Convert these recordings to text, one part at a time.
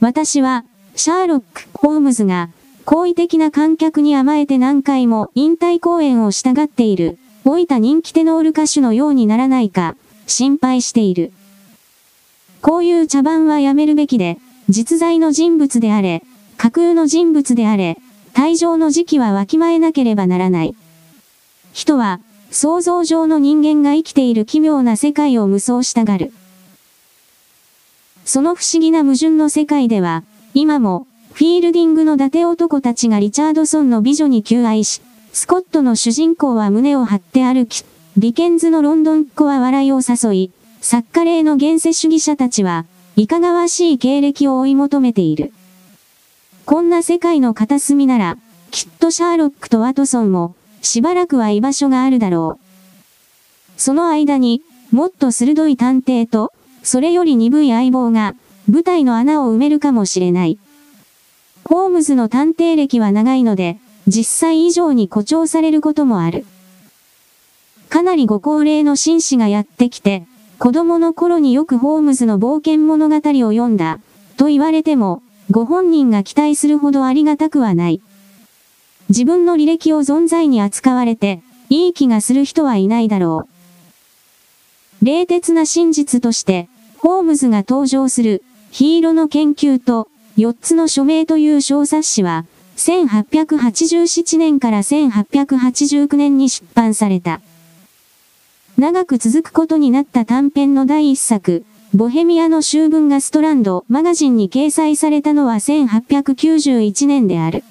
私は、シャーロック・ホームズが、好意的な観客に甘えて何回も引退公演を従っている、老いた人気テノール歌手のようにならないか、心配している。こういう茶番はやめるべきで、実在の人物であれ、架空の人物であれ、退場の時期はわきまえなければならない。人は、想像上の人間が生きている奇妙な世界を無双したがる。その不思議な矛盾の世界では、今も、フィールディングの伊達男たちがリチャードソンの美女に求愛し、スコットの主人公は胸を張って歩き、リケンズのロンドンっ子は笑いを誘い、作家霊の現世主義者たちは、いかがわしい経歴を追い求めている。こんな世界の片隅なら、きっとシャーロックとワトソンも、しばらくは居場所があるだろう。その間に、もっと鋭い探偵と、それより鈍い相棒が、舞台の穴を埋めるかもしれない。ホームズの探偵歴は長いので、実際以上に誇張されることもある。かなりご高齢の紳士がやってきて、子供の頃によくホームズの冒険物語を読んだ、と言われても、ご本人が期待するほどありがたくはない。自分の履歴を存在に扱われて、いい気がする人はいないだろう。冷徹な真実として、ホームズが登場する、ヒーローの研究と、4つの署名という小冊子は、1887年から1889年に出版された。長く続くことになった短編の第一作、ボヘミアの秋分がストランドマガジンに掲載されたのは1891年である。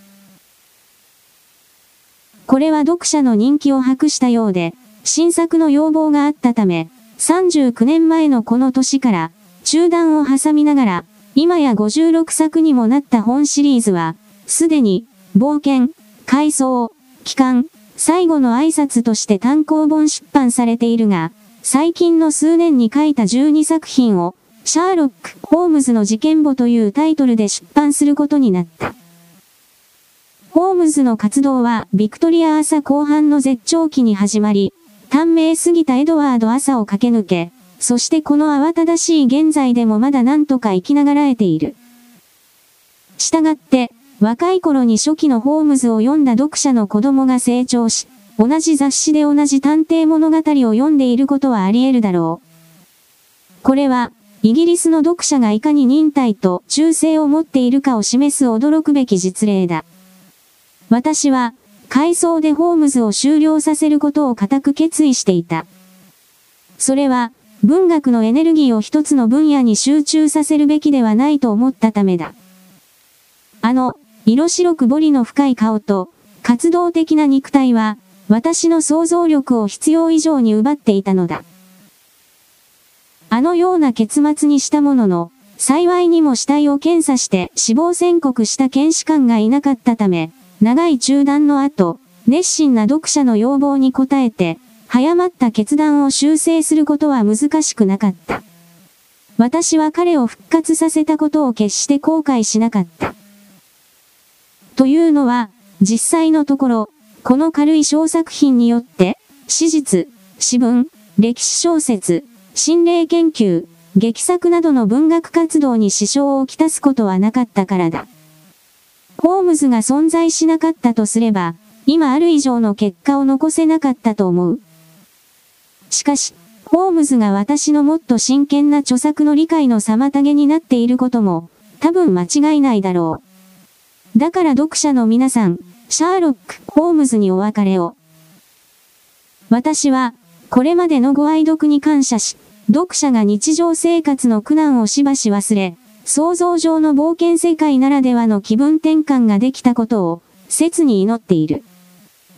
これは読者の人気を博したようで、新作の要望があったため、39年前のこの年から、中断を挟みながら、今や56作にもなった本シリーズは、すでに、冒険、回想、帰還、最後の挨拶として単行本出版されているが、最近の数年に書いた12作品を、シャーロック・ホームズの事件簿というタイトルで出版することになった。ホームズの活動はビクトリア朝後半の絶頂期に始まり、短命すぎたエドワード朝を駆け抜け、そしてこの慌ただしい現在でもまだ何とか生きながらえている。したがって、若い頃に初期のホームズを読んだ読者の子供が成長し、同じ雑誌で同じ探偵物語を読んでいることはあり得るだろう。これは、イギリスの読者がいかに忍耐と忠誠を持っているかを示す驚くべき実例だ。私は、回想でホームズを終了させることを固く決意していた。それは、文学のエネルギーを一つの分野に集中させるべきではないと思ったためだ。あの、色白く彫りの深い顔と、活動的な肉体は、私の想像力を必要以上に奪っていたのだ。あのような結末にしたものの、幸いにも死体を検査して死亡宣告した検視官がいなかったため、長い中断の後、熱心な読者の要望に応えて、早まった決断を修正することは難しくなかった。私は彼を復活させたことを決して後悔しなかった。というのは、実際のところ、この軽い小作品によって、史実、詩文、歴史小説、心霊研究、劇作などの文学活動に支障をきたすことはなかったからだ。ホームズが存在しなかったとすれば、今ある以上の結果を残せなかったと思う。しかし、ホームズが私のもっと真剣な著作の理解の妨げになっていることも、多分間違いないだろう。だから読者の皆さん、シャーロック・ホームズにお別れを。私は、これまでのご愛読に感謝し、読者が日常生活の苦難をしばし忘れ、想像上の冒険世界ならではの気分転換ができたことを、切に祈っている。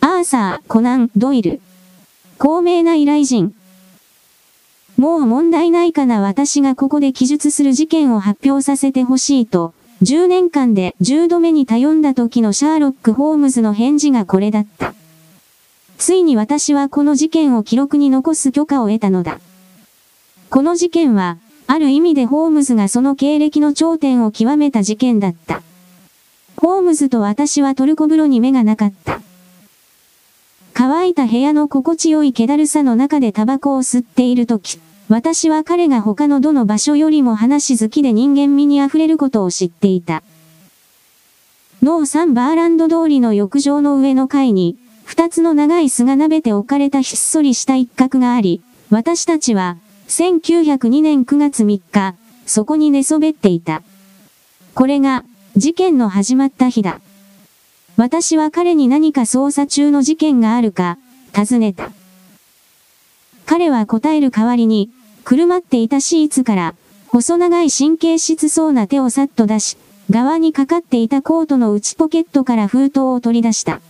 アーサー・コナン・ドイル。高名な依頼人。もう問題ないかな私がここで記述する事件を発表させてほしいと、10年間で10度目に頼んだ時のシャーロック・ホームズの返事がこれだった。ついに私はこの事件を記録に残す許可を得たのだ。この事件は、ある意味でホームズがその経歴の頂点を極めた事件だった。ホームズと私はトルコ風呂に目がなかった。乾いた部屋の心地よい気だるさの中でタバコを吸っているとき、私は彼が他のどの場所よりも話好きで人間味に溢れることを知っていた。ノーサンバーランド通りの浴場の上の階に、二つの長い巣が鍋て置かれたひっそりした一角があり、私たちは、1902年9月3日、そこに寝そべっていた。これが、事件の始まった日だ。私は彼に何か捜査中の事件があるか、尋ねた。彼は答える代わりに、くるまっていたシーツから、細長い神経質そうな手をさっと出し、側にかかっていたコートの内ポケットから封筒を取り出した。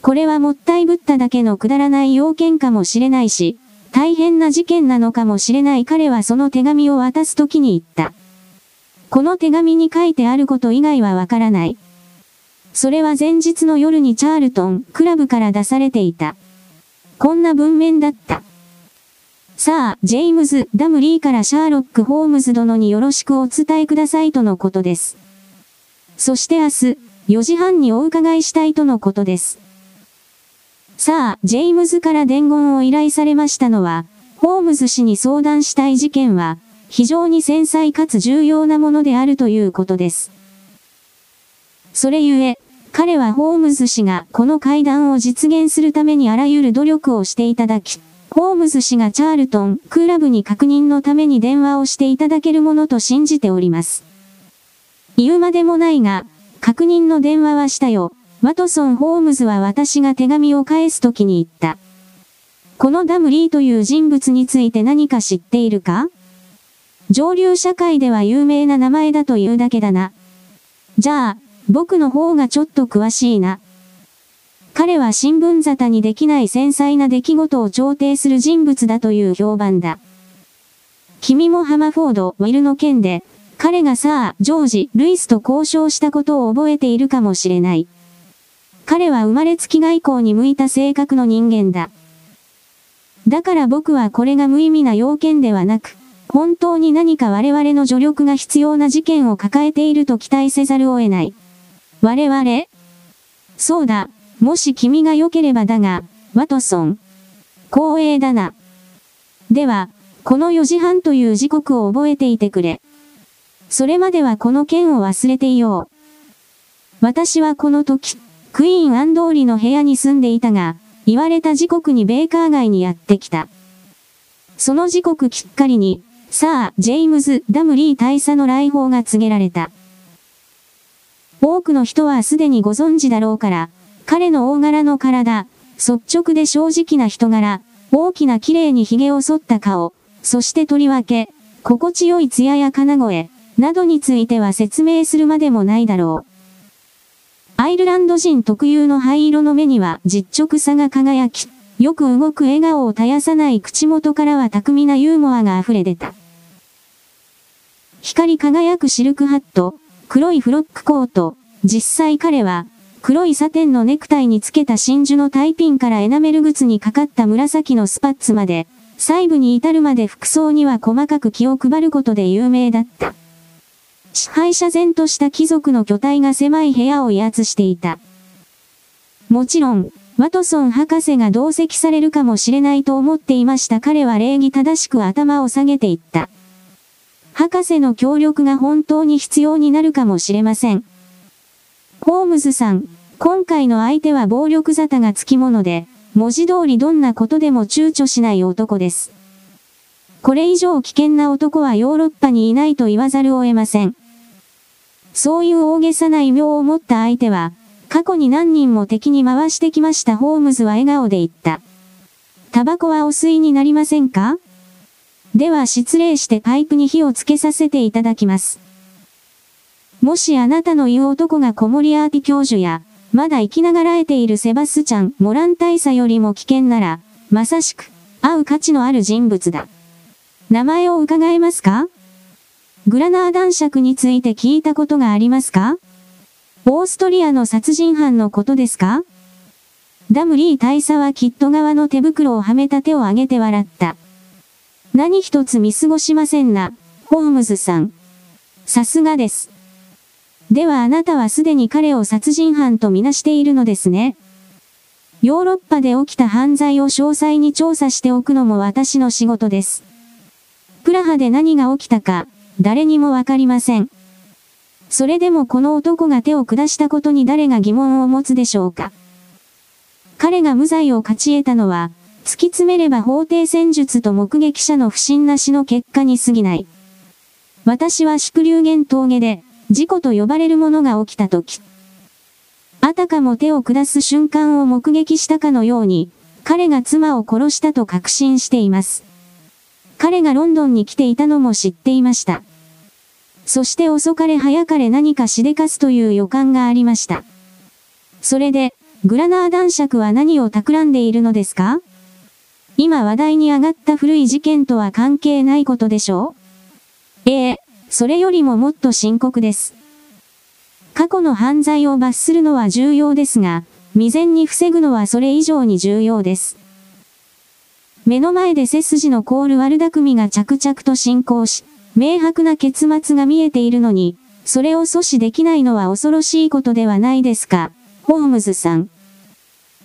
これはもったいぶっただけのくだらない要件かもしれないし、大変な事件なのかもしれない彼はその手紙を渡すときに言った。この手紙に書いてあること以外はわからない。それは前日の夜にチャールトン、クラブから出されていた。こんな文面だった。さあ、ジェームズ・ダムリーからシャーロック・ホームズ殿によろしくお伝えくださいとのことです。そして明日、4時半にお伺いしたいとのことです。さあ、ジェームズから伝言を依頼されましたのは、ホームズ氏に相談したい事件は、非常に繊細かつ重要なものであるということです。それゆえ、彼はホームズ氏がこの会談を実現するためにあらゆる努力をしていただき、ホームズ氏がチャールトン、クーラブに確認のために電話をしていただけるものと信じております。言うまでもないが、確認の電話はしたよ。ワトソン・ホームズは私が手紙を返すときに言った。このダムリーという人物について何か知っているか？上流社会では有名な名前だというだけだな。じゃあ、僕の方がちょっと詳しいな。彼は新聞沙汰にできない繊細な出来事を調停する人物だという評判だ。君もハマフォード、ウィルの件で、彼がさあ、ジョージ、ルイスと交渉したことを覚えているかもしれない。彼は生まれつき外交に向いた性格の人間だ。だから僕はこれが無意味な要件ではなく、本当に何か我々の助力が必要な事件を抱えていると期待せざるを得ない。我々？そうだ、もし君が良ければだが、ワトソン。光栄だな。では、この4時半という時刻を覚えていてくれ。それまではこの件を忘れていよう。私はこの時、クイーンアンドーリの部屋に住んでいたが、言われた時刻にベーカー街にやってきた。その時刻きっかりに、さあ、ジェームズ・ダムリー大佐の来訪が告げられた。多くの人はすでにご存知だろうから、彼の大柄の体、率直で正直な人柄、大きな綺麗に髭を剃った顔、そしてとりわけ、心地よい艶や金声、などについては説明するまでもないだろう。アイルランド人特有の灰色の目には実直さが輝き、よく動く笑顔を絶やさない口元からは巧みなユーモアが溢れ出た。光り輝くシルクハット、黒いフロックコート、実際彼は、黒いサテンのネクタイにつけた真珠のタイピンからエナメル靴にかかった紫のスパッツまで、細部に至るまで服装には細かく気を配ることで有名だった。支配者前とした貴族の巨体が狭い部屋を威圧していた。もちろん、ワトソン博士が同席されるかもしれないと思っていました彼は礼儀正しく頭を下げていった。博士の協力が本当に必要になるかもしれません。ホームズさん、今回の相手は暴力沙汰がつきもので、文字通りどんなことでも躊躇しない男です。これ以上危険な男はヨーロッパにいないと言わざるを得ません。そういう大げさな異名を持った相手は、過去に何人も敵に回してきましたホームズは笑顔で言った。タバコはお吸いになりませんか？では失礼してパイプに火をつけさせていただきます。もしあなたの言う男がコモリアーティ教授や、まだ生きながらえているセバスチャン・モラン大佐よりも危険なら、まさしく、会う価値のある人物だ。名前を伺えますか？グラナー男爵について聞いたことがありますか？オーストリアの殺人犯のことですか？ダムリー大佐はキット側の手袋をはめた手を上げて笑った。何一つ見過ごしませんな、ホームズさん。さすがです。ではあなたはすでに彼を殺人犯とみなしているのですね。ヨーロッパで起きた犯罪を詳細に調査しておくのも私の仕事です。プラハで何が起きたか、誰にもわかりません。それでもこの男が手を下したことに誰が疑問を持つでしょうか。彼が無罪を勝ち得たのは、突き詰めれば法廷戦術と目撃者の不審な死の結果に過ぎない。私は縮流言峠で、事故と呼ばれるものが起きたとき、あたかも手を下す瞬間を目撃したかのように、彼が妻を殺したと確信しています。彼がロンドンに来ていたのも知っていました。そして遅かれ早かれ何かしでかすという予感がありました。それで、グラナー男爵は何を企んでいるのですか？今話題に上がった古い事件とは関係ないことでしょう？ええ、それよりももっと深刻です。過去の犯罪を罰するのは重要ですが、未然に防ぐのはそれ以上に重要です。目の前で背筋の凍る悪巧みが着々と進行し、明白な結末が見えているのに、それを阻止できないのは恐ろしいことではないですか、ホームズさん。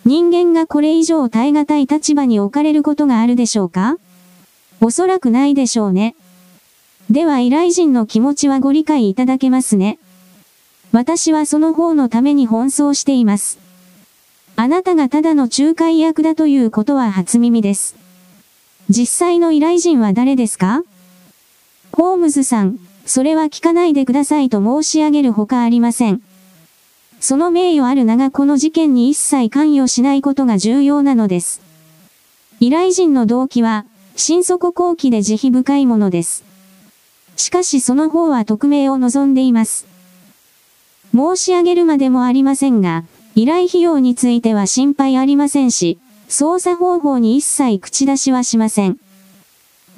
人間がこれ以上耐え難い立場に置かれることがあるでしょうか？おそらくないでしょうね。では依頼人の気持ちはご理解いただけますね。私はその方のために奔走しています。あなたがただの仲介役だということは初耳です。実際の依頼人は誰ですか？ホームズさん、それは聞かないでくださいと申し上げるほかありません。その名誉ある名がこの事件に一切関与しないことが重要なのです。依頼人の動機は、心底後期で慈悲深いものです。しかしその方は匿名を望んでいます。申し上げるまでもありませんが、依頼費用については心配ありませんし、操作方法に一切口出しはしません。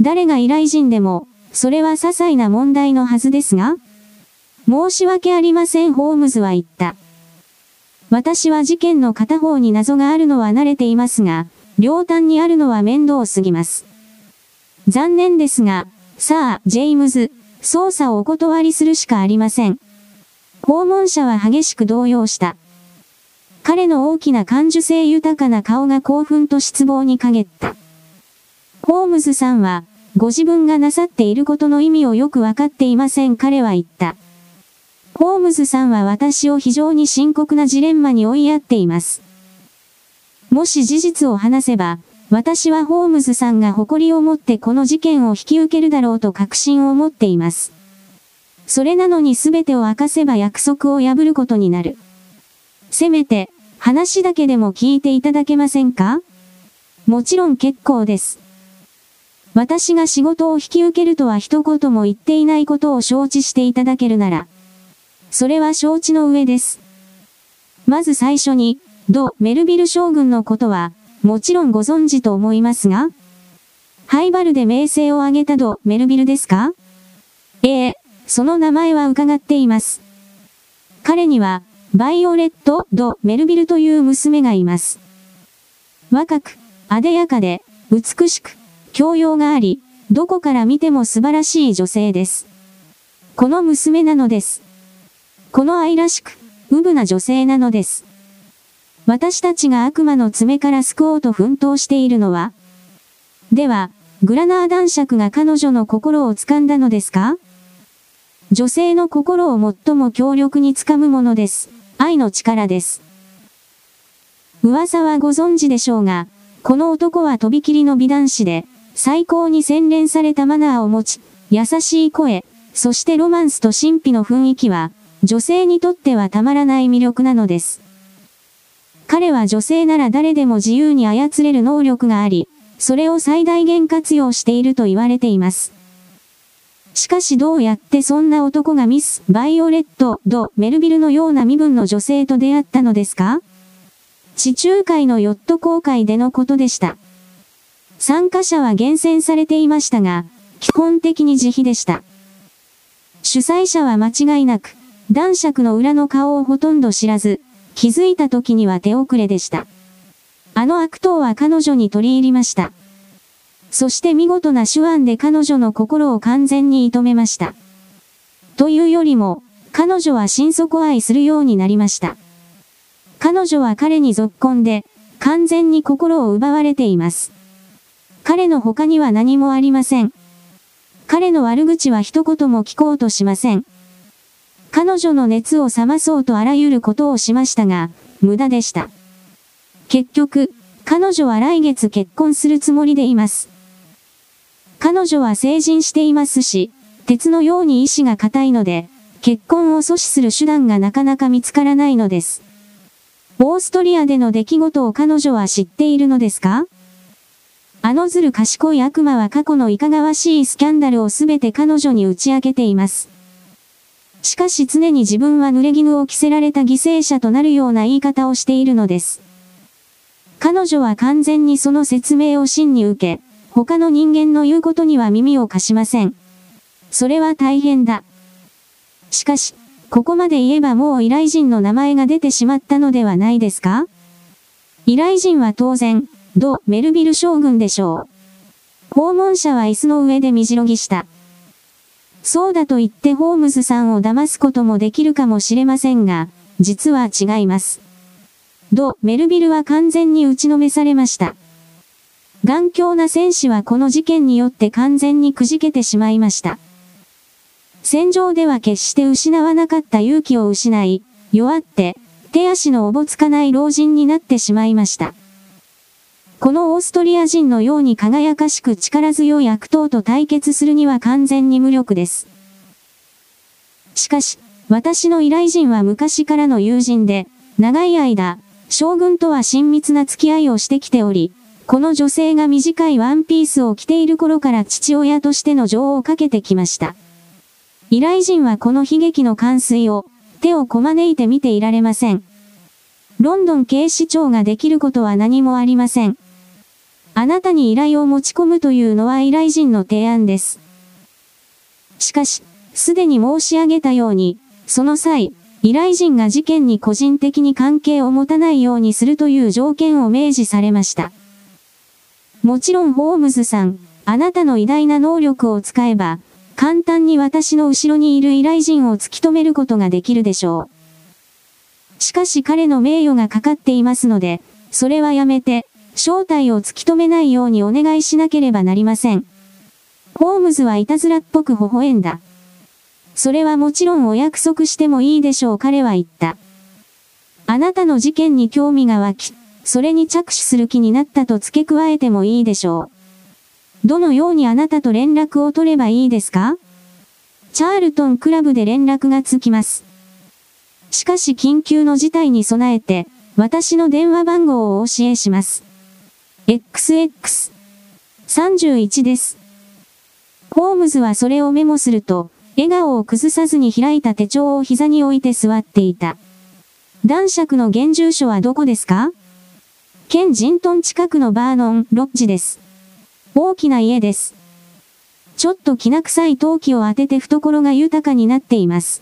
誰が依頼人でも、それは些細な問題のはずですが申し訳ありませんホームズは言った。私は事件の片方に謎があるのは慣れていますが、両端にあるのは面倒すぎます。残念ですが、サー・ジェイムズ、捜査をお断りするしかありません。訪問者は激しく動揺した。彼の大きな感受性豊かな顔が興奮と失望に陰った。ホームズさんは、ご自分がなさっていることの意味をよくわかっていません彼は言った。ホームズさんは私を非常に深刻なジレンマに追いやっています。もし事実を話せば、私はホームズさんが誇りを持ってこの事件を引き受けるだろうと確信を持っています。それなのに全てを明かせば約束を破ることになる。せめて、話だけでも聞いていただけませんか？もちろん結構です。私が仕事を引き受けるとは一言も言っていないことを承知していただけるなら、それは承知の上です。まず最初に、ド・メルビル将軍のことは、もちろんご存知と思いますが、ハイバルで名声を挙げたド・メルビルですか？ええその名前は伺っています。彼には、バイオレット・ド・メルビルという娘がいます。若く、あでやかで、美しく、教養があり、どこから見ても素晴らしい女性です。この娘なのです。この愛らしく、無部な女性なのです。私たちが悪魔の爪から救おうと奮闘しているのは、では、グラナー男爵が彼女の心を掴んだのですか？女性の心を最も強力につかむものです。愛の力です。噂はご存知でしょうが、この男はとびきりの美男子で、最高に洗練されたマナーを持ち、優しい声、そしてロマンスと神秘の雰囲気は、女性にとってはたまらない魅力なのです。彼は女性なら誰でも自由に操れる能力があり、それを最大限活用していると言われています。しかしどうやってそんな男がミス・バイオレット・ド・メルビルのような身分の女性と出会ったのですか？地中海のヨット航海でのことでした。参加者は厳選されていましたが、基本的に自費でした。主催者は間違いなく、男爵の裏の顔をほとんど知らず、気づいた時には手遅れでした。あの悪党は彼女に取り入りました。そして見事な手腕で彼女の心を完全に射止めました。というよりも、彼女は心底愛するようになりました。彼女は彼に続婚で、完全に心を奪われています。彼の他には何もありません。彼の悪口は一言も聞こうとしません。彼女の熱を冷まそうとあらゆることをしましたが、無駄でした。結局、彼女は来月結婚するつもりでいます。彼女は成人していますし、鉄のように意志が固いので、結婚を阻止する手段がなかなか見つからないのです。オーストリアでの出来事を彼女は知っているのですか？あのずる賢い悪魔は過去のいかがわしいスキャンダルをすべて彼女に打ち明けています。しかし常に自分は濡れ衣を着せられた犠牲者となるような言い方をしているのです。彼女は完全にその説明を真に受け、他の人間の言うことには耳を貸しません。それは大変だ。しかし、ここまで言えばもう依頼人の名前が出てしまったのではないですか？依頼人は当然、ド・メルビル将軍でしょう。訪問者は椅子の上でみじろぎした。そうだと言ってホームズさんを騙すこともできるかもしれませんが、実は違います。ド・メルビルは完全に打ちのめされました。頑強な戦士はこの事件によって完全にくじけてしまいました。戦場では決して失わなかった勇気を失い、弱って、手足のおぼつかない老人になってしまいました。このオーストリア人のように輝かしく力強い悪党と対決するには完全に無力です。しかし、私の依頼人は昔からの友人で、長い間、将軍とは親密な付き合いをしてきており、この女性が短いワンピースを着ている頃から父親としての情をかけてきました。依頼人はこの悲劇の完遂を、手をこまねいて見ていられません。ロンドン警視庁ができることは何もありません。あなたに依頼を持ち込むというのは依頼人の提案です。しかし、すでに申し上げたように、その際、依頼人が事件に個人的に関係を持たないようにするという条件を明示されました。もちろんホームズさん、あなたの偉大な能力を使えば、簡単に私の後ろにいる依頼人を突き止めることができるでしょう。しかし彼の名誉がかかっていますので、それはやめて、正体を突き止めないようにお願いしなければなりません。ホームズはいたずらっぽく微笑んだ。それはもちろんお約束してもいいでしょう彼は言った。あなたの事件に興味が湧き、それに着手する気になったと付け加えてもいいでしょう。どのようにあなたと連絡を取ればいいですか？チャールトンクラブで連絡がつきます。しかし緊急の事態に備えて、私の電話番号をお教えします。XX。31です。ホームズはそれをメモすると、笑顔を崩さずに開いた手帳を膝に置いて座っていた。男爵の現住所はどこですか？ケンジントン近くのバーノン、ロッジです。大きな家です。ちょっときな臭い陶器を当てて懐が豊かになっています。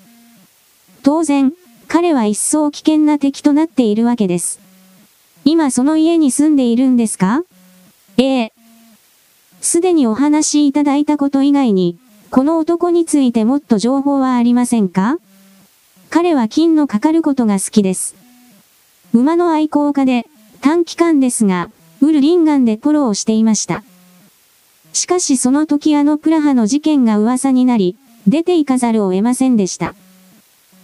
当然、彼は一層危険な敵となっているわけです。今その家に住んでいるんですか？ええ。すでにお話しいただいたこと以外に、この男についてもっと情報はありませんか？彼は金のかかることが好きです。馬の愛好家で、短期間ですが、ウルリンガンでポロをしていました。しかしその時あのプラハの事件が噂になり、出て行かざるを得ませんでした。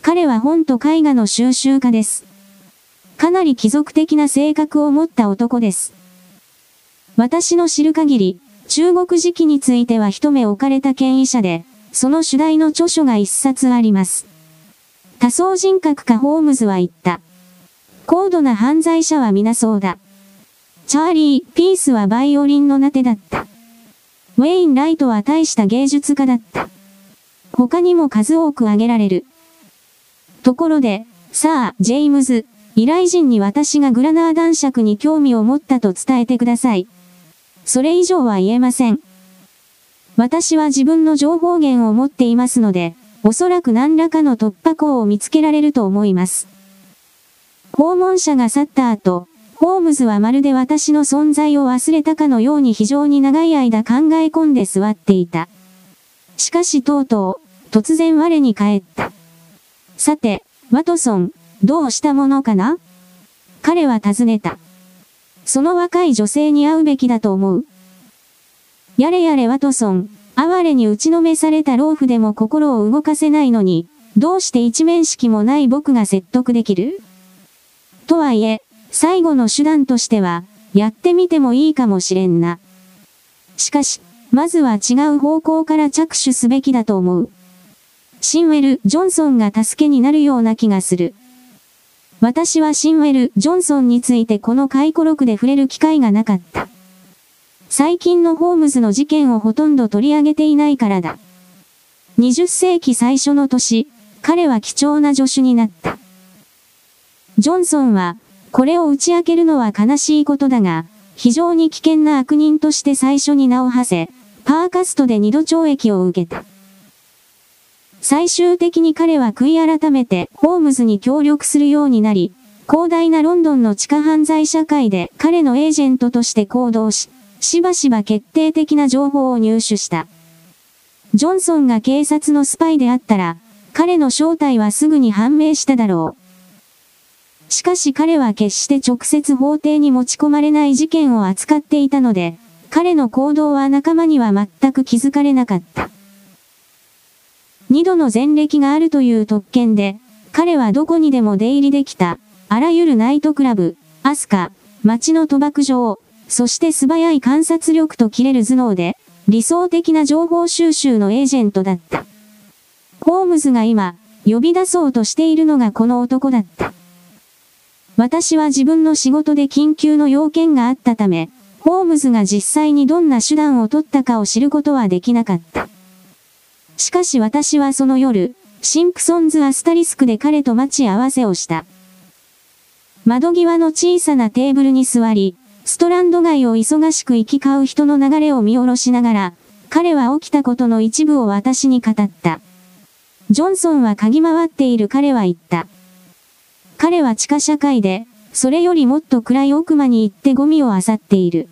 彼は本と絵画の収集家です。かなり貴族的な性格を持った男です。私の知る限り、中国時期については一目置かれた権威者で、その主題の著書が一冊あります。多層人格かホームズは言った。高度な犯罪者は皆そうだ。チャーリー・ピースはバイオリンの名手だった。ウェイン・ライトは大した芸術家だった。他にも数多く挙げられる。ところで、サー・ジェイムズ、依頼人に私がグラナー男爵に興味を持ったと伝えてください。それ以上は言えません。私は自分の情報源を持っていますので、おそらく何らかの突破口を見つけられると思います。訪問者が去った後、ホームズはまるで私の存在を忘れたかのように非常に長い間考え込んで座っていた。しかしとうとう、突然我に返った。さて、ワトソン、どうしたものかな？彼は尋ねた。その若い女性に会うべきだと思う。やれやれワトソン、哀れに打ちのめされた老夫でも心を動かせないのに、どうして一面識もない僕が説得できる？とはいえ、最後の手段としては、やってみてもいいかもしれんな。しかし、まずは違う方向から着手すべきだと思う。シンウェル・ジョンソンが助けになるような気がする。私はシンウェル・ジョンソンについてこの回顧録で触れる機会がなかった。最近のホームズの事件をほとんど取り上げていないからだ。20世紀最初の年、彼は貴重な助手になった。ジョンソンは、これを打ち明けるのは悲しいことだが、非常に危険な悪人として最初に名を馳せ、パーカストで二度懲役を受けた。最終的に彼は悔い改めてホームズに協力するようになり、広大なロンドンの地下犯罪社会で彼のエージェントとして行動し、しばしば決定的な情報を入手した。ジョンソンが警察のスパイであったら、彼の正体はすぐに判明しただろう。しかし彼は決して直接法廷に持ち込まれない事件を扱っていたので、彼の行動は仲間には全く気づかれなかった。二度の前歴があるという特権で、彼はどこにでも出入りできた、あらゆるナイトクラブ、アスカ、街の賭博場、そして素早い観察力と切れる頭脳で、理想的な情報収集のエージェントだった。ホームズが今、呼び出そうとしているのがこの男だった。私は自分の仕事で緊急の要件があったため、ホームズが実際にどんな手段を取ったかを知ることはできなかった。しかし私はその夜、シンプソンズ・アスタリスクで彼と待ち合わせをした。窓際の小さなテーブルに座り、ストランド街を忙しく行き交う人の流れを見下ろしながら、彼は起きたことの一部を私に語った。ジョンソンは嗅ぎ回っている彼は言った。彼は地下社会で、それよりもっと暗い奥間に行ってゴミを漁っている。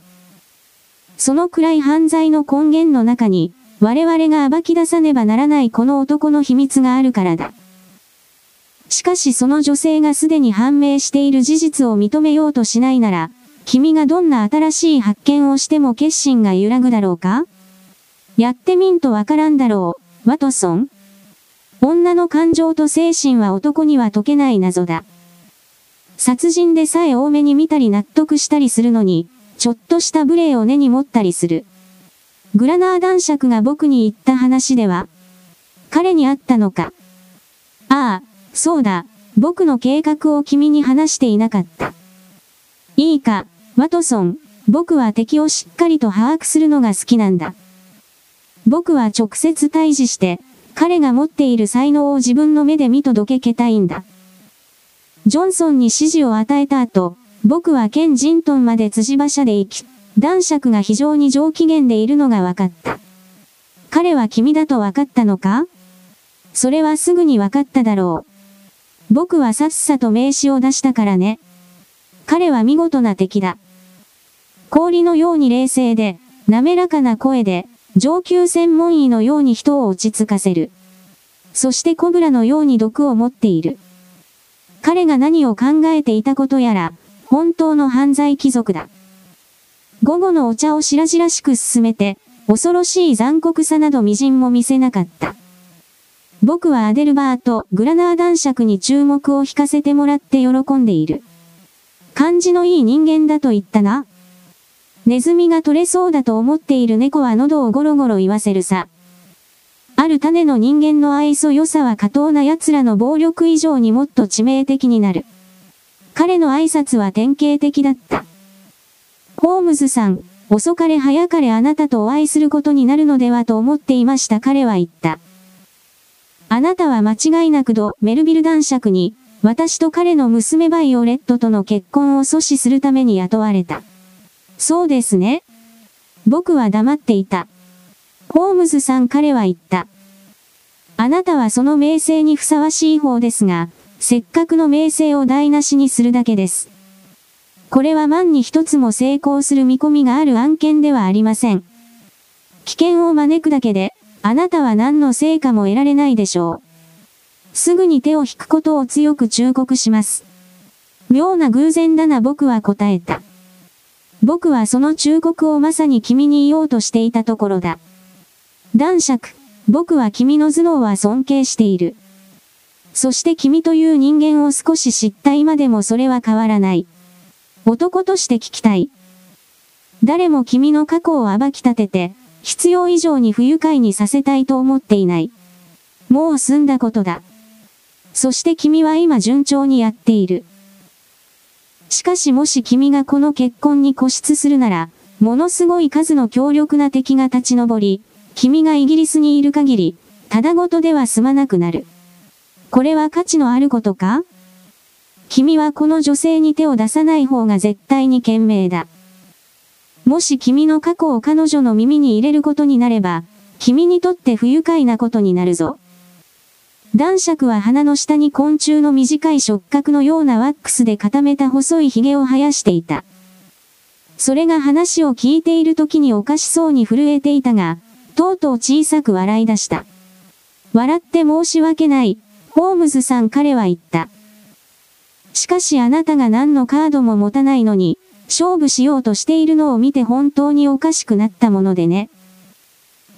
その暗い犯罪の根源の中に、我々が暴き出さねばならないこの男の秘密があるからだ。しかしその女性がすでに判明している事実を認めようとしないなら、君がどんな新しい発見をしても決心が揺らぐだろうか？やってみんとわからんだろう、ワトソン。女の感情と精神は男には解けない謎だ。殺人でさえ多めに見たり納得したりするのに、ちょっとした無礼を根に持ったりする。グラナー男爵が僕に言った話では、彼に会ったのか。ああ、そうだ、僕の計画を君に話していなかった。いいか、ワトソン、僕は敵をしっかりと把握するのが好きなんだ。僕は直接対峙して、彼が持っている才能を自分の目で見届けたいんだ。ジョンソンに指示を与えた後、僕はケン・ジントンまで辻馬車で行き、男爵が非常に上機嫌でいるのが分かった。彼は君だと分かったのか？それはすぐに分かっただろう。僕はさっさと名刺を出したからね。彼は見事な敵だ。氷のように冷静で、滑らかな声で、上級専門医のように人を落ち着かせる。そしてコブラのように毒を持っている。彼が何を考えていたことやら、本当の犯罪貴族だ。午後のお茶を白々しく進めて、恐ろしい残酷さなど微塵も見せなかった。僕はアデルバート・グラナー男爵に注目を引かせてもらって喜んでいる。感じのいい人間だと言ったな。ネズミが取れそうだと思っている猫は喉をゴロゴロ言わせるさ。ある種の人間の愛想良さは過当な奴らの暴力以上にもっと致命的になる。彼の挨拶は典型的だった。ホームズさん、遅かれ早かれあなたとお会いすることになるのではと思っていました彼は言った。あなたは間違いなくド・メルビル男爵に、私と彼の娘バイオレットとの結婚を阻止するために雇われた。そうですね。僕は黙っていた。ホームズさん彼は言った。あなたはその名声にふさわしい方ですが、せっかくの名声を台無しにするだけです。これは万に一つも成功する見込みがある案件ではありません。危険を招くだけで、あなたは何の成果も得られないでしょう。すぐに手を引くことを強く忠告します。妙な偶然だな僕は答えた。僕はその忠告をまさに君に言おうとしていたところだ。男爵、僕は君の頭脳は尊敬している。そして君という人間を少し知った今でもそれは変わらない。男として聞きたい。誰も君の過去を暴き立てて、必要以上に不愉快にさせたいと思っていない。もう済んだことだ。そして君は今順調にやっている。しかしもし君がこの結婚に固執するなら、ものすごい数の強力な敵が立ち上り、君がイギリスにいる限り、ただごとでは済まなくなる。これは価値のあることか？君はこの女性に手を出さない方が絶対に賢明だ。もし君の過去を彼女の耳に入れることになれば、君にとって不愉快なことになるぞ。男爵は鼻の下に昆虫の短い触覚のようなワックスで固めた細い髭を生やしていた。それが話を聞いている時におかしそうに震えていたが、とうとう小さく笑い出した。笑って申し訳ない、ホームズさん彼は言った。しかしあなたが何のカードも持たないのに、勝負しようとしているのを見て本当におかしくなったものでね。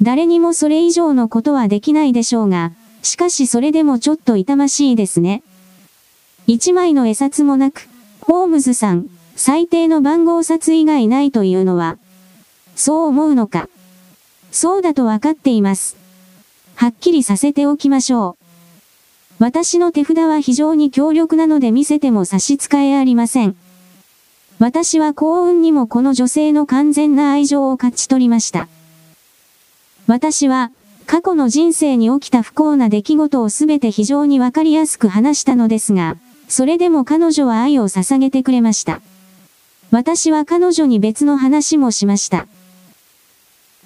誰にもそれ以上のことはできないでしょうが、しかしそれでもちょっと痛ましいですね。一枚の絵札もなく、ホームズさん、最低の番号札以外ないというのは、そう思うのか。そうだとわかっています。はっきりさせておきましょう。私の手札は非常に強力なので見せても差し支えありません。私は幸運にもこの女性の完全な愛情を勝ち取りました。私は、過去の人生に起きた不幸な出来事をすべて非常にわかりやすく話したのですが、それでも彼女は愛を捧げてくれました。私は彼女に別の話もしました。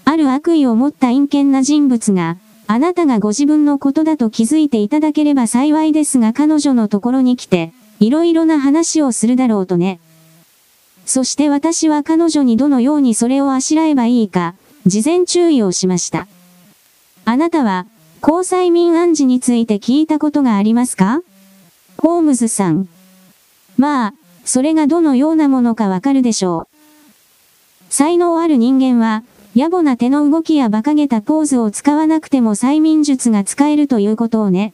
ある悪意を持った陰険な人物が、あなたがご自分のことだと気づいていただければ幸いですが彼女のところに来て、いろいろな話をするだろうとね。そして私は彼女にどのようにそれをあしらえばいいか、事前注意をしました。あなたは、交際民暗示について聞いたことがありますか？ホームズさん。まあ、それがどのようなものかわかるでしょう。才能ある人間は、野暮な手の動きや馬鹿げたポーズを使わなくても催眠術が使えるということをね。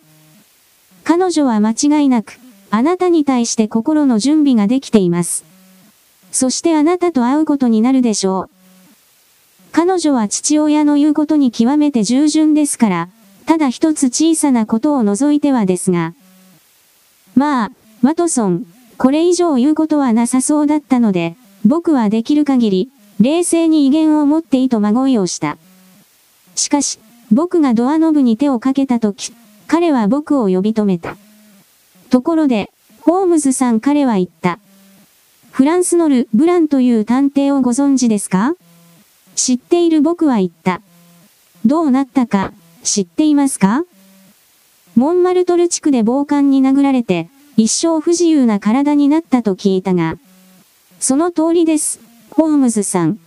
彼女は間違いなく、あなたに対して心の準備ができています。そしてあなたと会うことになるでしょう。彼女は父親の言うことに極めて従順ですから、ただ一つ小さなことを除いてはですが。まあ、ワトソン、これ以上言うことはなさそうだったので、僕はできる限り、冷静に威厳を持っていと孫いをした。しかし、僕がドアノブに手をかけたとき、彼は僕を呼び止めた。ところで、ホームズさん彼は言った。フランスのル・ブランという探偵をご存知ですか？知っている僕は言った。どうなったか、知っていますか？モンマルトル地区で暴漢に殴られて、一生不自由な体になったと聞いたが。その通りです、ホームズさん。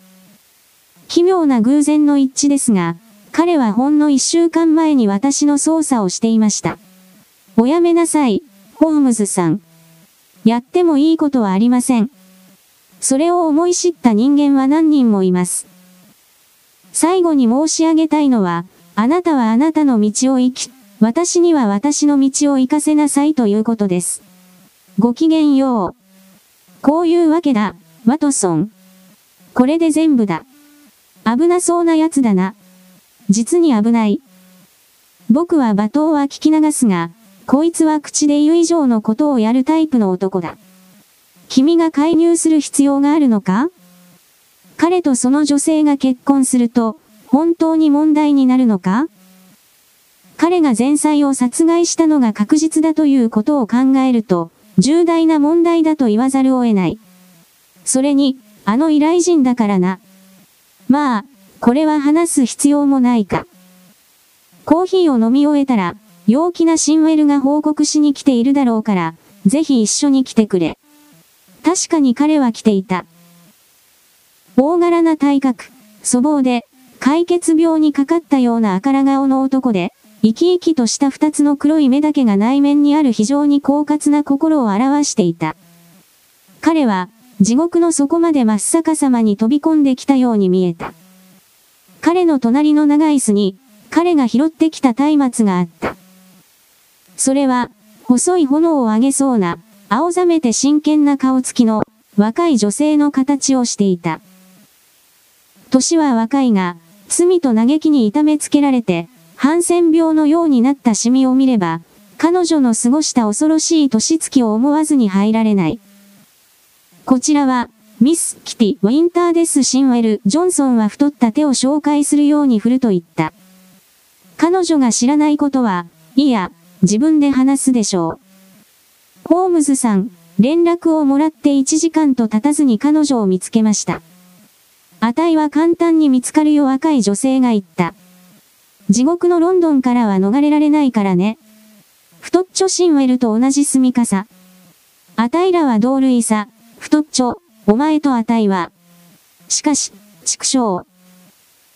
奇妙な偶然の一致ですが、彼はほんの一週間前に私の捜査をしていました。おやめなさい、ホームズさん。やってもいいことはありません。それを思い知った人間は何人もいます。最後に申し上げたいのは、あなたはあなたの道を生き、私には私の道を行かせなさいということです。ごきげんよう。こういうわけだ、ワトソン。これで全部だ。危なそうな奴だな。実に危ない。僕は罵倒は聞き流すが、こいつは口で言う以上のことをやるタイプの男だ。君が介入する必要があるのか？彼とその女性が結婚すると、本当に問題になるのか？彼が前妻を殺害したのが確実だということを考えると、重大な問題だと言わざるを得ない。それに、あの依頼人だからな。まあ、これは話す必要もないか。コーヒーを飲み終えたら、陽気なシンウェルが報告しに来ているだろうから、ぜひ一緒に来てくれ。確かに彼は来ていた。大柄な体格、粗暴で、解決病にかかったような赤ら顔の男で、生き生きとした二つの黒い目だけが内面にある非常に狡猾な心を表していた。彼は、地獄の底まで真っ逆さまに飛び込んできたように見えた。彼の隣の長い椅子に、彼が拾ってきた松明があった。それは、細い炎を上げそうな、青ざめて真剣な顔つきの、若い女性の形をしていた。年は若いが、罪と嘆きに痛めつけられて、ハンセン病のようになったシミを見れば、彼女の過ごした恐ろしい年月を思わずに入られない。こちらは、ミス・キティ・ウィンターデス・シンウェル・ジョンソンは太った手を紹介するように振ると言った。彼女が知らないことは、いや、自分で話すでしょう。ホームズさん、連絡をもらって1時間と経たずに彼女を見つけました。あたいは簡単に見つかるよ若い女性が言った。地獄のロンドンからは逃れられないからね。太っちょシンウェルと同じ住みかさ。あたいらは同類さ。太っちょ、お前とあたいは。しかし、畜生。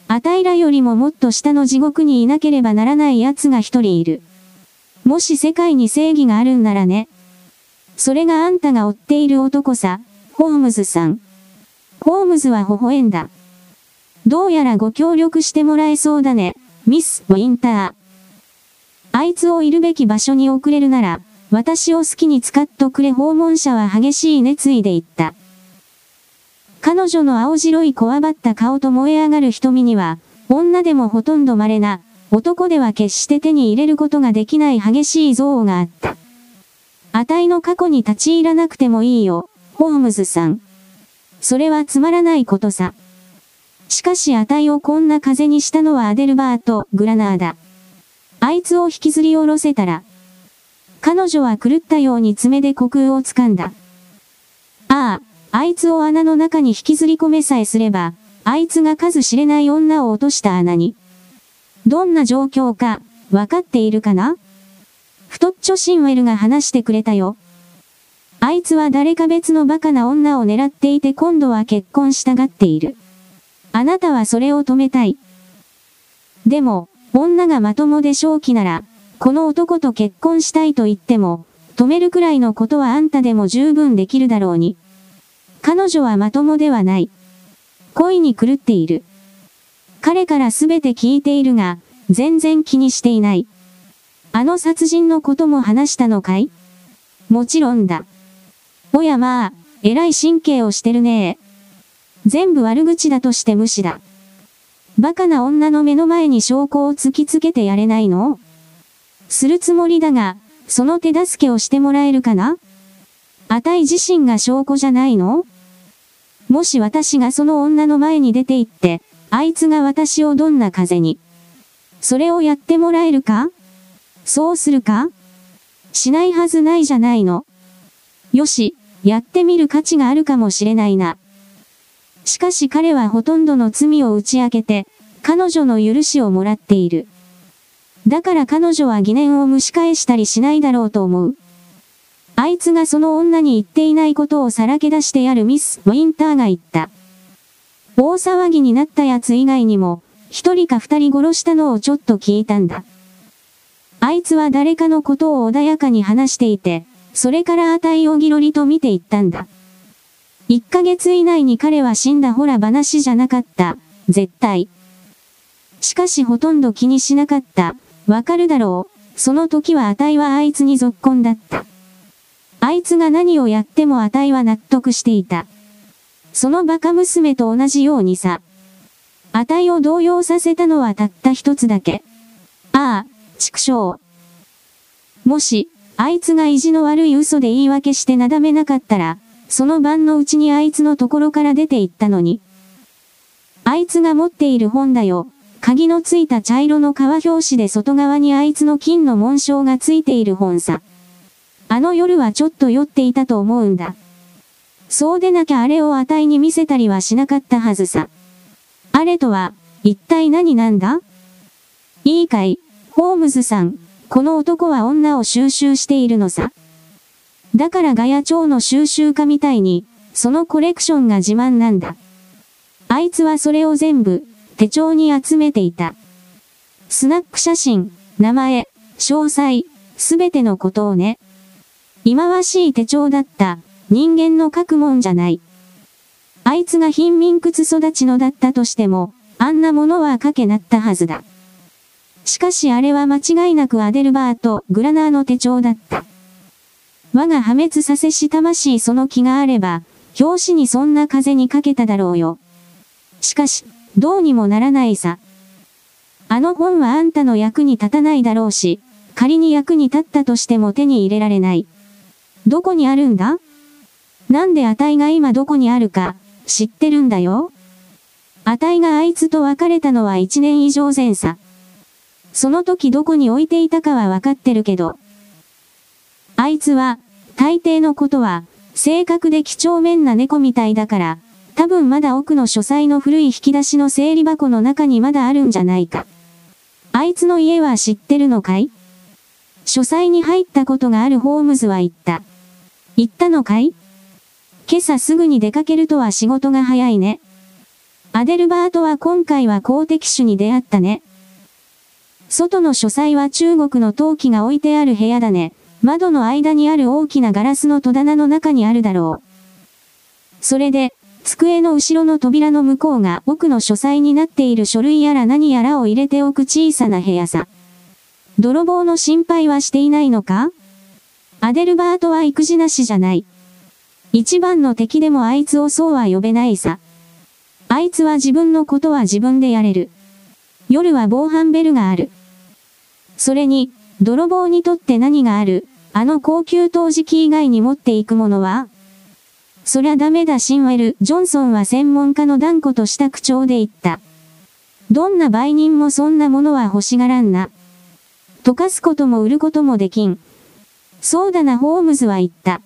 あたいらよりももっと下の地獄にいなければならない奴が一人いる。もし世界に正義があるんならね。それがあんたが追っている男さ、ホームズさん。ホームズは微笑んだ。どうやらご協力してもらえそうだね、ミス・ウィンター。あいつをいるべき場所に送れるなら、私を好きに使っとくれ訪問者は激しい熱意で言った。彼女の青白いこわばった顔と燃え上がる瞳には、女でもほとんど稀な、男では決して手に入れることができない激しい憎悪があった。あたいの過去に立ち入らなくてもいいよ、ホームズさん。それはつまらないことさ。しかし値をこんな風にしたのはアデルバート・グラナーだ。あいつを引きずり下ろせたら。彼女は狂ったように爪で虚空を掴んだ。ああ、あいつを穴の中に引きずり込めさえすれば、あいつが数知れない女を落とした穴に。どんな状況か、わかっているかな？太っちょシンウェルが話してくれたよ。あいつは誰か別のバカな女を狙っていて今度は結婚したがっている。あなたはそれを止めたい。でも、女がまともで正気なら、この男と結婚したいと言っても、止めるくらいのことはあんたでも十分できるだろうに。彼女はまともではない。恋に狂っている。彼からすべて聞いているが、全然気にしていない。あの殺人のことも話したのかい？もちろんだ。おやまあ、えらい神経をしてるね全部悪口だとして無視だ。バカな女の目の前に証拠を突きつけてやれないの？するつもりだが、その手助けをしてもらえるかな？あたい自身が証拠じゃないの？もし私がその女の前に出て行って、あいつが私をどんな風に。それをやってもらえるか？そうするか？しないはずないじゃないの？よし、やってみる価値があるかもしれないな。しかし彼はほとんどの罪を打ち明けて、彼女の許しをもらっている。だから彼女は疑念を蒸し返したりしないだろうと思う。あいつがその女に言っていないことをさらけ出してやるミス・ウィンターが言った。大騒ぎになった奴以外にも、一人か二人殺したのをちょっと聞いたんだ。あいつは誰かのことを穏やかに話していて、それから値をギロリと見ていったんだ。一ヶ月以内に彼は死んだほら話じゃなかった。絶対。しかしほとんど気にしなかった。わかるだろう。その時は値はあいつに続婚だった。あいつが何をやっても値は納得していた。そのバカ娘と同じようにさ。値を動揺させたのはたった一つだけ。ああ、畜生。もし、あいつが意地の悪い嘘で言い訳してなだめなかったら、その晩のうちにあいつのところから出て行ったのに。あいつが持っている本だよ。鍵のついた茶色の革表紙で外側にあいつの金の紋章がついている本さ。あの夜はちょっと酔っていたと思うんだ。そうでなきゃあれを値に見せたりはしなかったはずさ。あれとは、一体何なんだ？いいかい、ホームズさん。この男は女を収集しているのさ。だからガヤ蝶の収集家みたいに、そのコレクションが自慢なんだ。あいつはそれを全部、手帳に集めていた。スナック写真、名前、詳細、すべてのことをね。忌まわしい手帳だった、人間の書くもんじゃない。あいつが貧民窟育ちのだったとしても、あんなものはかけなったはずだ。しかしあれは間違いなくアデルバート・グラナーの手帳だった。我が破滅させし魂その気があれば、表紙にそんな風にかけただろうよ。しかし、どうにもならないさ。あの本はあんたの役に立たないだろうし、仮に役に立ったとしても手に入れられない。どこにあるんだ？なんで値が今どこにあるか、知ってるんだよ値があいつと別れたのは一年以上前さ。その時どこに置いていたかはわかってるけど。あいつは、大抵のことは、正確で几帳面な猫みたいだから、多分まだ奥の書斎の古い引き出しの整理箱の中にまだあるんじゃないか。あいつの家は知ってるのかい？書斎に入ったことがあるホームズは言った。言ったのかい？今朝すぐに出かけるとは仕事が早いね。アデルバートは今回は公的種に出会ったね。外の書斎は中国の陶器が置いてある部屋だね。窓の間にある大きなガラスの戸棚の中にあるだろう。それで、机の後ろの扉の向こうが奥の書斎になっている書類やら何やらを入れておく小さな部屋さ。泥棒の心配はしていないのか？アデルバートは育児なしじゃない。一番の敵でもあいつをそうは呼べないさ。あいつは自分のことは自分でやれる。夜は防犯ベルがある。それに、泥棒にとって何がある？あの高級陶磁器以外に持っていくものは？そりゃダメだシンウェル・ジョンソンは専門家の断固とした口調で言った。どんな売人もそんなものは欲しがらんな。溶かすことも売ることもできん。そうだなホームズは言った。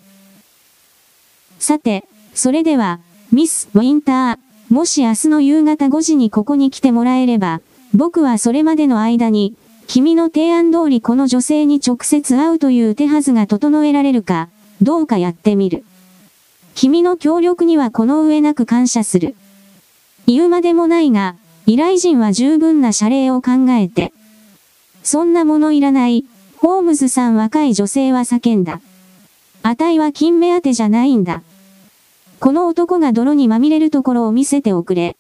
さて、それでは、ミス・ウィンター、もし明日の夕方5時にここに来てもらえれば、僕はそれまでの間に、君の提案通りこの女性に直接会うという手はずが整えられるか、どうかやってみる。君の協力にはこの上なく感謝する。言うまでもないが、依頼人は十分な謝礼を考えて。そんなものいらない、ホームズさん若い女性は叫んだ。値は金目当てじゃないんだ。この男が泥にまみれるところを見せておくれ。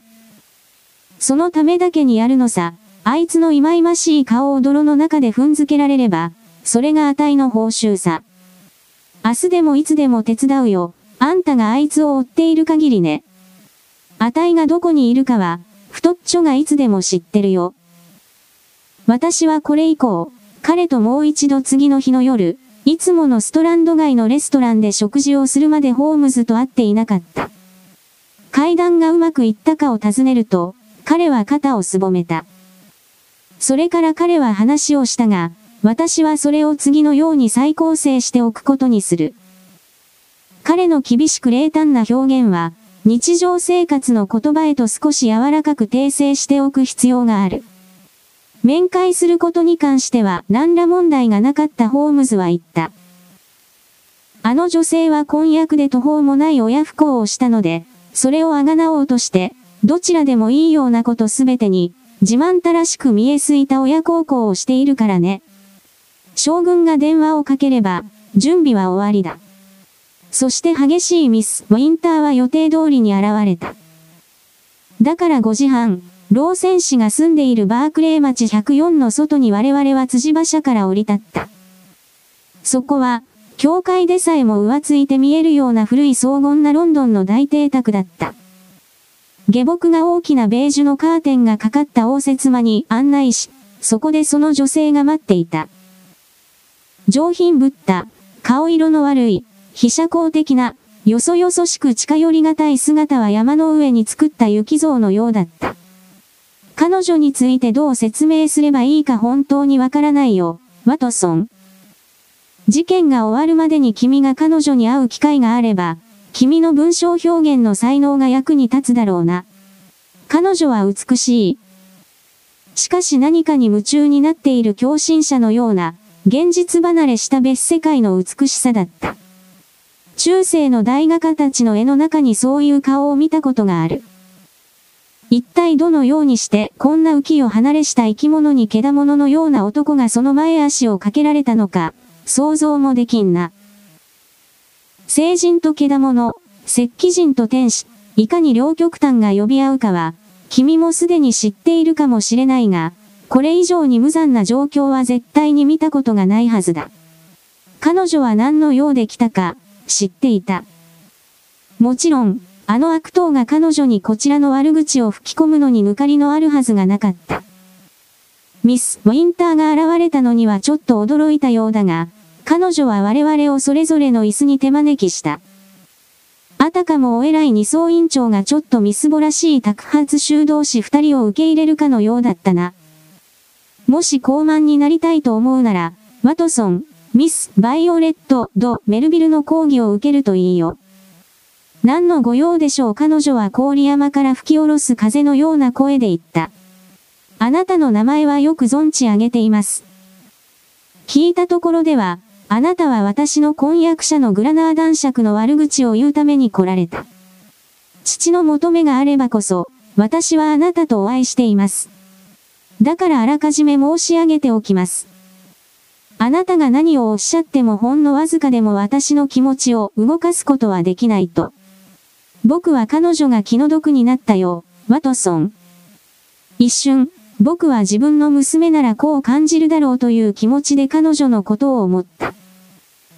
そのためだけにやるのさ。あいつの忌々しい顔を泥の中で踏んづけられれば、それが値の報酬さ。明日でもいつでも手伝うよ。あんたがあいつを追っている限りね。値がどこにいるかは、太っちょがいつでも知ってるよ。私はこれ以降、彼ともう一度次の日の夜、いつものストランド街のレストランで食事をするまでホームズと会っていなかった。階段がうまくいったかを尋ねると、彼は肩をすぼめた。それから彼は話をしたが、私はそれを次のように再構成しておくことにする。彼の厳しく冷淡な表現は、日常生活の言葉へと少し柔らかく訂正しておく必要がある。面会することに関しては何ら問題がなかったホームズは言った。あの女性は婚約で途方もない親不幸をしたので、それをあがなおうとして、どちらでもいいようなことすべてに、自慢たらしく見えすいた親孝行をしているからね。将軍が電話をかければ、準備は終わりだ。そして激しいミス、ウィンターは予定通りに現れた。だから5時半、老戦士が住んでいるバークレー町104の外に我々は辻馬車から降り立った。そこは、教会でさえも浮ついて見えるような古い荘厳なロンドンの大邸宅だった。下僕が大きなベージュのカーテンがかかった応接間に案内し、そこでその女性が待っていた。上品ぶった、顔色の悪い、飛車公的な、よそよそしく近寄りがたい姿は山の上に作った雪像のようだった。彼女についてどう説明すればいいか本当にわからないよ、ワトソン。事件が終わるまでに君が彼女に会う機会があれば、君の文章表現の才能が役に立つだろうな。彼女は美しい。しかし何かに夢中になっている共振者のような、現実離れした別世界の美しさだった。中世の大画家たちの絵の中にそういう顔を見たことがある。一体どのようにしてこんな浮世離れした生き物にけだものような男がその前足をかけられたのか、想像もできんな。聖人と獣、石器人と天使、いかに両極端が呼び合うかは、君もすでに知っているかもしれないが、これ以上に無残な状況は絶対に見たことがないはずだ。彼女は何の用で来たか、知っていた。もちろん、あの悪党が彼女にこちらの悪口を吹き込むのに抜かりのあるはずがなかった。ミス・ウィンターが現れたのにはちょっと驚いたようだが、彼女は我々をそれぞれの椅子に手招きした。あたかもお偉い二層委員長がちょっとみすぼらしい宅発修道士二人を受け入れるかのようだったな。もし高慢になりたいと思うなら、ワトソン、ミス・バイオレット・ド・メルビルの講義を受けるといいよ。何の御用でしょう？彼女は郡山から吹き下ろす風のような声で言った。あなたの名前はよく存じ上げています。聞いたところでは、あなたは私の婚約者のグラナー男爵の悪口を言うために来られた。父の求めがあればこそ、私はあなたとお会いしています。だからあらかじめ申し上げておきます。あなたが何をおっしゃってもほんのわずかでも私の気持ちを動かすことはできないと。僕は彼女が気の毒になったよ、ワトソン。一瞬、僕は自分の娘ならこう感じるだろうという気持ちで彼女のことを思った。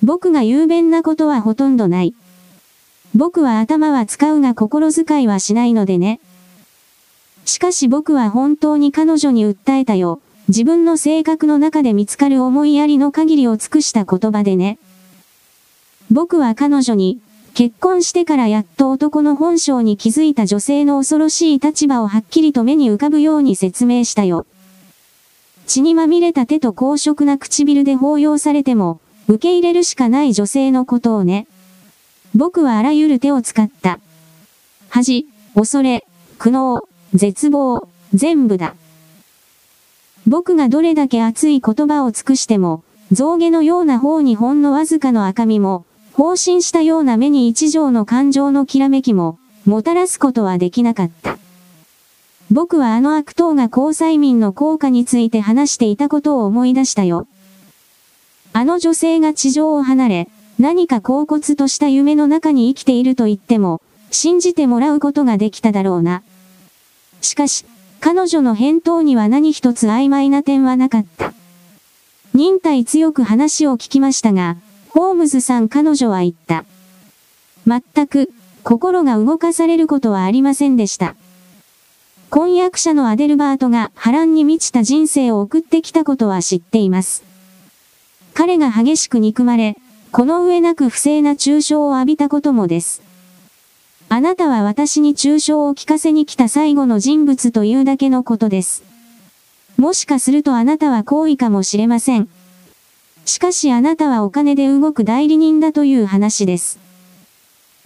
僕が雄弁なことはほとんどない。僕は頭は使うが心遣いはしないのでね。しかし僕は本当に彼女に訴えたよ。自分の性格の中で見つかる思いやりの限りを尽くした言葉でね。僕は彼女に、結婚してからやっと男の本性に気づいた女性の恐ろしい立場をはっきりと目に浮かぶように説明したよ。血にまみれた手と高色な唇で抱擁されても、受け入れるしかない女性のことをね。僕はあらゆる手を使った。恥、恐れ、苦悩、絶望、全部だ。僕がどれだけ熱い言葉を尽くしても、象牙のような方にほんのわずかの赤みも、放心したような目に一条の感情のきらめきも、もたらすことはできなかった。僕はあの悪党が交際民の効果について話していたことを思い出したよ。あの女性が地上を離れ、何か恍惚とした夢の中に生きていると言っても、信じてもらうことができただろうな。しかし、彼女の返答には何一つ曖昧な点はなかった。忍耐強く話を聞きましたが、ホームズさん彼女は言った。全く、心が動かされることはありませんでした。婚約者のアデルバートが波乱に満ちた人生を送ってきたことは知っています。彼が激しく憎まれ、この上なく不正な抽象を浴びたこともです。あなたは私に抽象を聞かせに来た最後の人物というだけのことです。もしかするとあなたは好意かもしれません。しかしあなたはお金で動く代理人だという話です。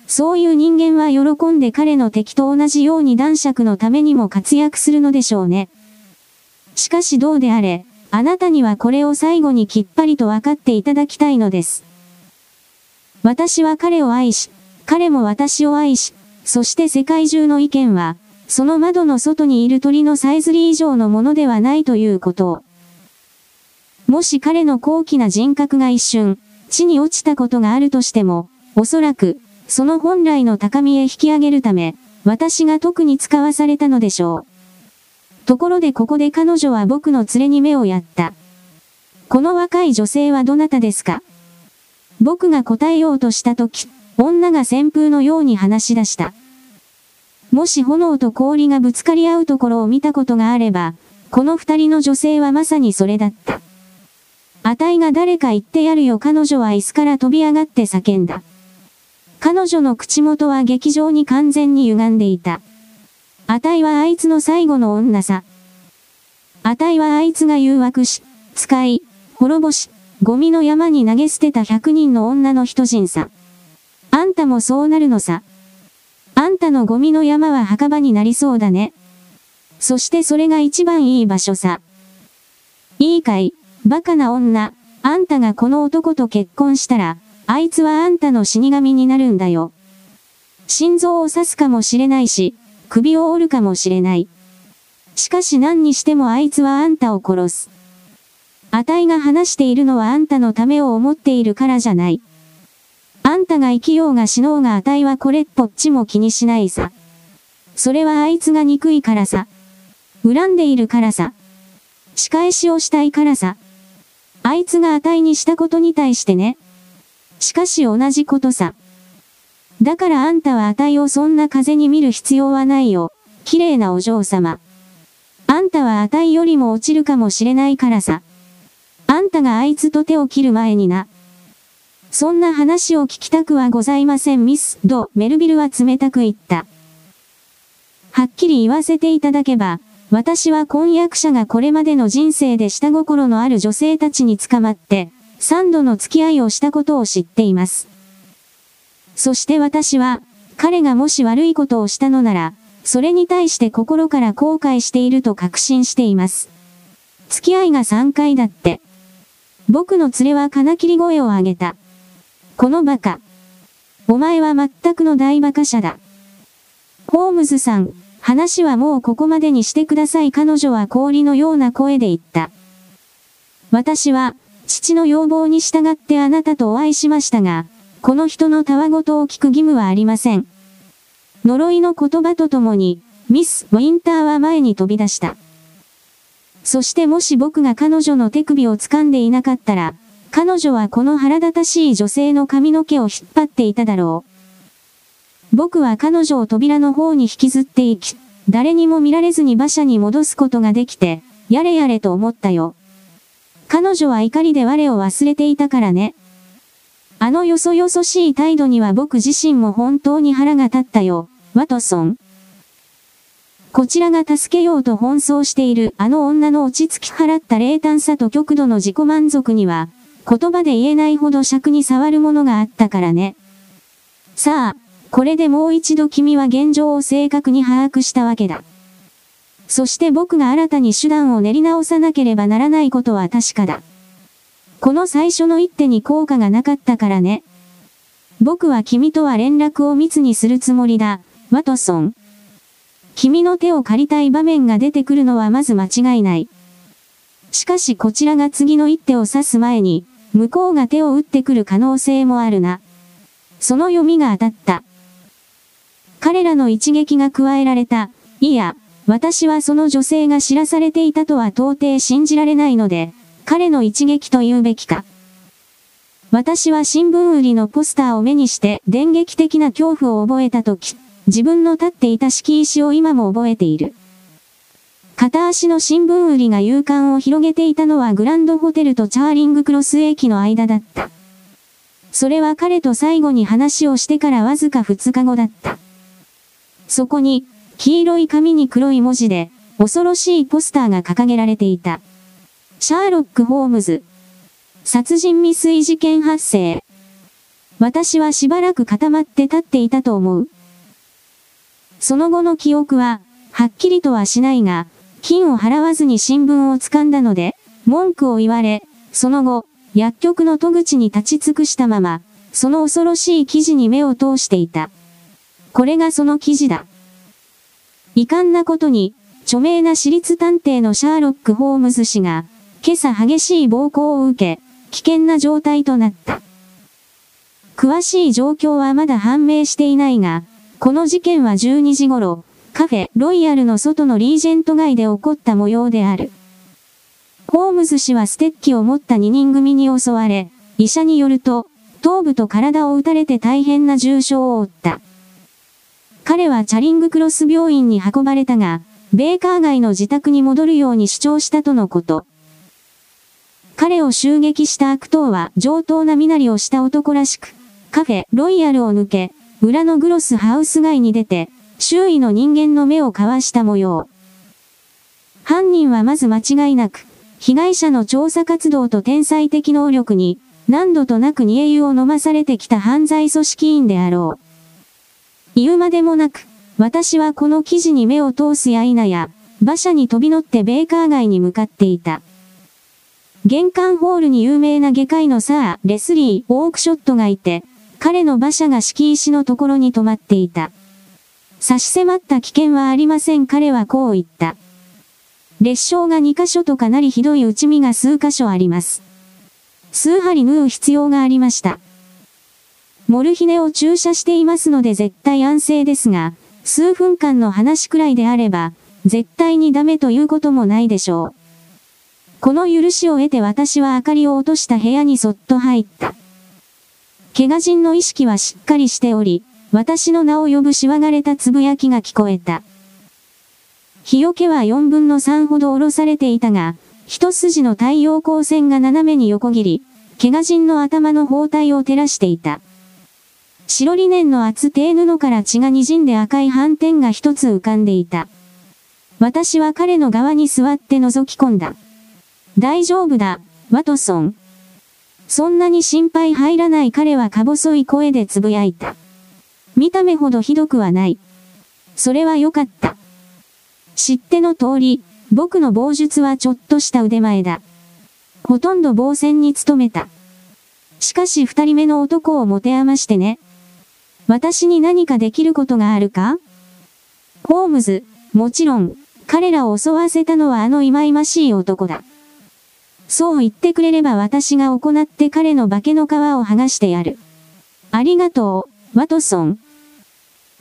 そういう人間は喜んで彼の敵と同じように男爵のためにも活躍するのでしょうね。しかしどうであれ、あなたにはこれを最後にきっぱりと分かっていただきたいのです。私は彼を愛し、彼も私を愛し、そして世界中の意見は、その窓の外にいる鳥のさえずり以上のものではないということを。もし彼の高貴な人格が一瞬、地に落ちたことがあるとしても、おそらく、その本来の高みへ引き上げるため、私が特に使わされたのでしょう。ところでここで彼女は僕の連れに目をやった。この若い女性はどなたですか？僕が答えようとしたとき、女が旋風のように話し出した。もし炎と氷がぶつかり合うところを見たことがあれば、この二人の女性はまさにそれだった。あたいが誰か言ってやるよ彼女は椅子から飛び上がって叫んだ。彼女の口元は劇場に完全に歪んでいた。あたいはあいつの最後の女さ。あたいはあいつが誘惑し、使い、滅ぼし、ゴミの山に投げ捨てた百人の女の人人さ。あんたもそうなるのさ。あんたのゴミの山は墓場になりそうだね。そしてそれが一番いい場所さ。いいかい、バカな女、あんたがこの男と結婚したら、あいつはあんたの死神になるんだよ。心臓を刺すかもしれないし、首を折るかもしれない。しかし何にしてもあいつはあんたを殺す。あたいが話しているのはあんたのためを思っているからじゃない。あんたが生きようが死のうがあたいはこれっぽっちも気にしないさ。それはあいつが憎いからさ。恨んでいるからさ。仕返しをしたいからさ。あいつが値にしたことに対してね。しかし同じことさ。だからあんたは値をそんな風に見る必要はないよ。綺麗なお嬢様。あんたは値よりも落ちるかもしれないからさ。あんたがあいつと手を切る前にな。そんな話を聞きたくはございませんミス・ド・メルビルは冷たく言った。はっきり言わせていただけば、私は婚約者がこれまでの人生で下心のある女性たちに捕まって、三度の付き合いをしたことを知っています。そして私は、彼がもし悪いことをしたのなら、それに対して心から後悔していると確信しています。付き合いが3回だって。僕の連れは金切り声を上げた。このバカ。お前は全くの大馬鹿者だ。ホームズさん、話はもうここまでにしてください彼女は氷のような声で言った。私は、父の要望に従ってあなたとお会いしましたが、この人のたわごとを聞く義務はありません。呪いの言葉とともに、ミス・ウィンターは前に飛び出した。そしてもし僕が彼女の手首を掴んでいなかったら、彼女はこの腹立たしい女性の髪の毛を引っ張っていただろう。僕は彼女を扉の方に引きずっていき、誰にも見られずに馬車に戻すことができて、やれやれと思ったよ。彼女は怒りで我を忘れていたからね。あのよそよそしい態度には僕自身も本当に腹が立ったよ、ワトソン。こちらが助けようと奔走しているあの女の落ち着き払った冷淡さと極度の自己満足には、言葉で言えないほど尺に触るものがあったからね。さあ、これでもう一度君は現状を正確に把握したわけだ。そして僕が新たに手段を練り直さなければならないことは確かだ。この最初の一手に効果がなかったからね。僕は君とは連絡を密にするつもりだ、ワトソン。君の手を借りたい場面が出てくるのはまず間違いない。しかしこちらが次の一手を指す前に、向こうが手を打ってくる可能性もあるな。その読みが当たった。彼らの一撃が加えられた。いや、私はその女性が知らされていたとは到底信じられないので、彼の一撃と言うべきか。私は新聞売りのポスターを目にして電撃的な恐怖を覚えたとき、自分の立っていた敷石を今も覚えている。片足の新聞売りが勇敢を広げていたのはグランドホテルとチャーリングクロス駅の間だった。それは彼と最後に話をしてからわずか2日後だった。そこに、黄色い紙に黒い文字で、恐ろしいポスターが掲げられていた。シャーロック・ホームズ。殺人未遂事件発生。私はしばらく固まって立っていたと思う。その後の記憶は、はっきりとはしないが、金を払わずに新聞を掴んだので、文句を言われ、その後、薬局の戸口に立ち尽くしたまま、その恐ろしい記事に目を通していた。これがその記事だ。遺憾なことに、著名な私立探偵のシャーロック・ホームズ氏が、今朝激しい暴行を受け、危険な状態となった。詳しい状況はまだ判明していないが、この事件は12時頃、カフェ、ロイヤルの外のリージェント街で起こった模様である。ホームズ氏はステッキを持った2人組に襲われ、医者によると、頭部と体を撃たれて大変な重傷を負った。彼はチャリングクロス病院に運ばれたが、ベーカー街の自宅に戻るように主張したとのこと。彼を襲撃した悪党は上等な身なりをした男らしく、カフェ、ロイヤルを抜け、裏のグロスハウス街に出て、周囲の人間の目をかわした模様。犯人はまず間違いなく、被害者の調査活動と天才的能力に、何度となく煮え湯を飲まされてきた犯罪組織員であろう。言うまでもなく、私はこの記事に目を通すや否や、馬車に飛び乗ってベーカー街に向かっていた。玄関ホールに有名な外科医のサー・レスリー・オークショットがいて、彼の馬車が敷石のところに止まっていた。差し迫った危険はありません彼はこう言った。列車が2箇所とかなりひどい打ち身が数箇所あります。数針縫う必要がありました。モルヒネを注射していますので絶対安静ですが、数分間の話くらいであれば、絶対にダメということもないでしょう。この許しを得て私は明かりを落とした部屋にそっと入った。怪我人の意識はしっかりしており、私の名を呼ぶしわがれたつぶやきが聞こえた。日よけは4分の3ほど下ろされていたが、一筋の太陽光線が斜めに横切り、怪我人の頭の包帯を照らしていた。白リネンの厚手布から血が滲んで赤い斑点が一つ浮かんでいた。私は彼の側に座って覗き込んだ。大丈夫だ、ワトソン。そんなに心配入らない彼はか細い声で呟いた。見た目ほどひどくはない。それは良かった。知っての通り、僕の棒術はちょっとした腕前だ。ほとんど棒線に努めた。しかし二人目の男を持て余してね。私に何かできることがあるか？ホームズ、もちろん、彼らを襲わせたのはあの忌々しい男だ。そう言ってくれれば私が行って彼の化けの皮を剥がしてやる。ありがとう、ワトソン。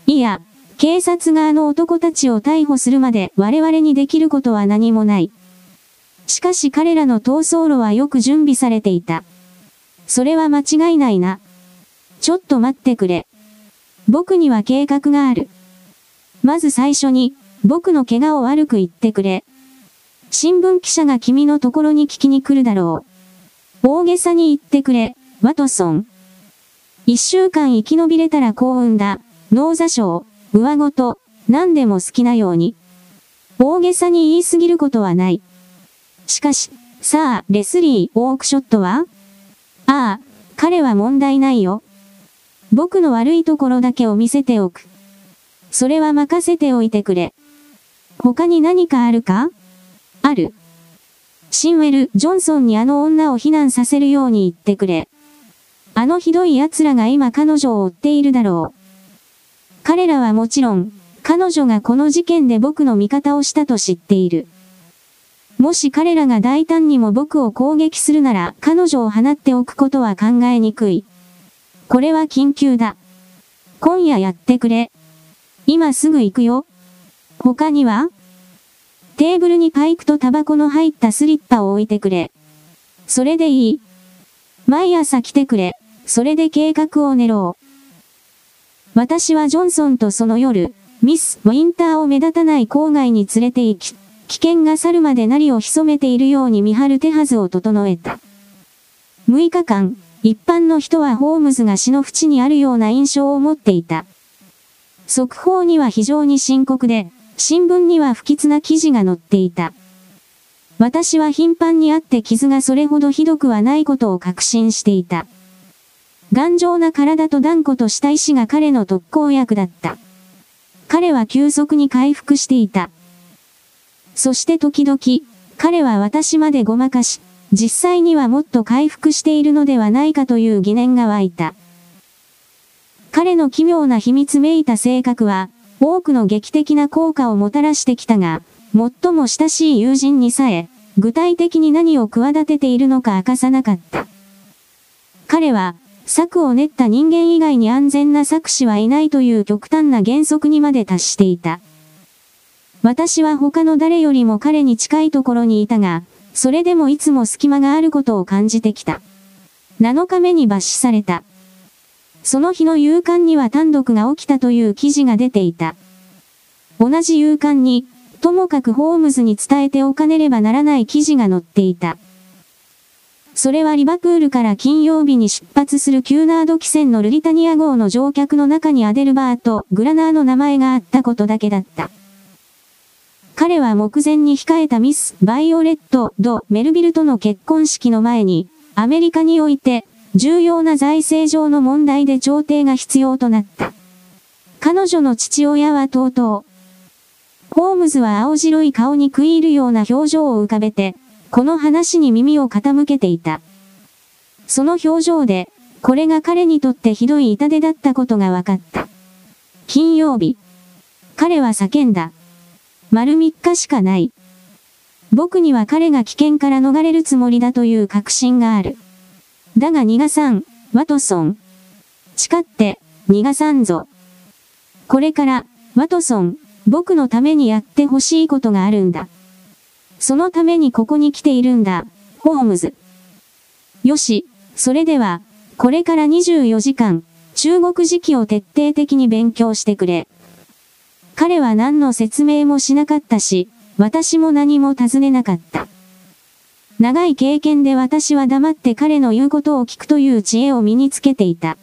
いや、警察があの男たちを逮捕するまで我々にできることは何もない。しかし彼らの逃走路はよく準備されていた。それは間違いないな。ちょっと待ってくれ。僕には計画がある。まず最初に、僕の怪我を悪く言ってくれ。新聞記者が君のところに聞きに来るだろう。大げさに言ってくれ、ワトソン。一週間生き延びれたら幸運だ。脳座症、上ごと、何でも好きなように。大げさに言いすぎることはない。しかし、さあ、レスリー、オークショットは？ああ、彼は問題ないよ。僕の悪いところだけを見せておく。それは任せておいてくれ。他に何かあるか？ある。シンウェル・ジョンソンにあの女を避難させるように言ってくれ。あのひどい奴らが今彼女を追っているだろう。彼らはもちろん、彼女がこの事件で僕の味方をしたと知っている。もし彼らが大胆にも僕を攻撃するなら彼女を放っておくことは考えにくい。これは緊急だ。今夜やってくれ。今すぐ行くよ。他にはテーブルにパイプとタバコの入ったスリッパを置いてくれ。それでいい。毎朝来てくれ。それで計画を練ろう。私はジョンソンとその夜、ミス・ウィンターを目立たない郊外に連れて行き、危険が去るまで何を潜めているように見張る手はずを整えた。6日間、一般の人はホームズが死の淵にあるような印象を持っていた。速報には非常に深刻で、新聞には不吉な記事が載っていた。私は頻繁にあって傷がそれほどひどくはないことを確信していた。頑丈な体と断固とした意志が彼の特効薬だった。彼は急速に回復していた。そして時々、彼は私までごまかし、実際にはもっと回復しているのではないかという疑念が湧いた。彼の奇妙な秘密めいた性格は、多くの劇的な効果をもたらしてきたが、最も親しい友人にさえ、具体的に何を企てているのか明かさなかった。彼は、策を練った人間以外に安全な策士はいないという極端な原則にまで達していた。私は他の誰よりも彼に近いところにいたが、それでもいつも隙間があることを感じてきた。7日目に抜死された。その日の夕刊には単独が起きたという記事が出ていた。同じ夕刊に、ともかくホームズに伝えておかねればならない記事が載っていた。それはリバプールから金曜日に出発するキューナード汽船のルリタニア号の乗客の中にアデルバート・グラナーの名前があったことだけだった。彼は目前に控えたミス・バイオレット・ド・メルビルとの結婚式の前に、アメリカにおいて、重要な財政上の問題で調停が必要となった。彼女の父親はとうとう。ホームズは青白い顔に食い入るような表情を浮かべて、この話に耳を傾けていた。その表情で、これが彼にとってひどい痛手だったことが分かった。金曜日。彼は叫んだ。丸3日しかない。僕には彼が危険から逃れるつもりだという確信がある。だが逃がさん、ワトソン。誓って、逃がさんぞ。これから、ワトソン、僕のためにやってほしいことがあるんだ。そのためにここに来ているんだ、ホームズ。よし、それでは、これから24時間、中国時期を徹底的に勉強してくれ。彼は何の説明もしなかったし、私も何も尋ねなかった。長い経験で私は黙って彼の言うことを聞くという知恵を身につけていた。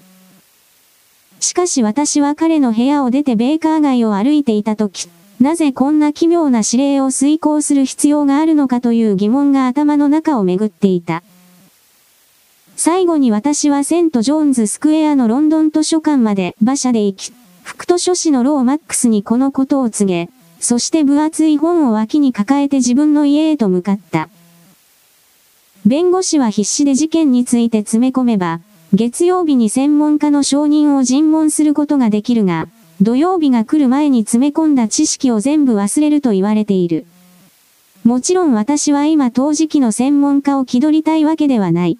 しかし私は彼の部屋を出てベーカー街を歩いていた時、なぜこんな奇妙な指令を遂行する必要があるのかという疑問が頭の中をめぐっていた。最後に私はセントジョーンズスクエアのロンドン図書館まで馬車で行き、副図書士のローマックスにこのことを告げ、そして分厚い本を脇に抱えて自分の家へと向かった。弁護士は必死で事件について詰め込めば、月曜日に専門家の承認を尋問することができるが、土曜日が来る前に詰め込んだ知識を全部忘れると言われている。もちろん私は今当時期の専門家を気取りたいわけではない。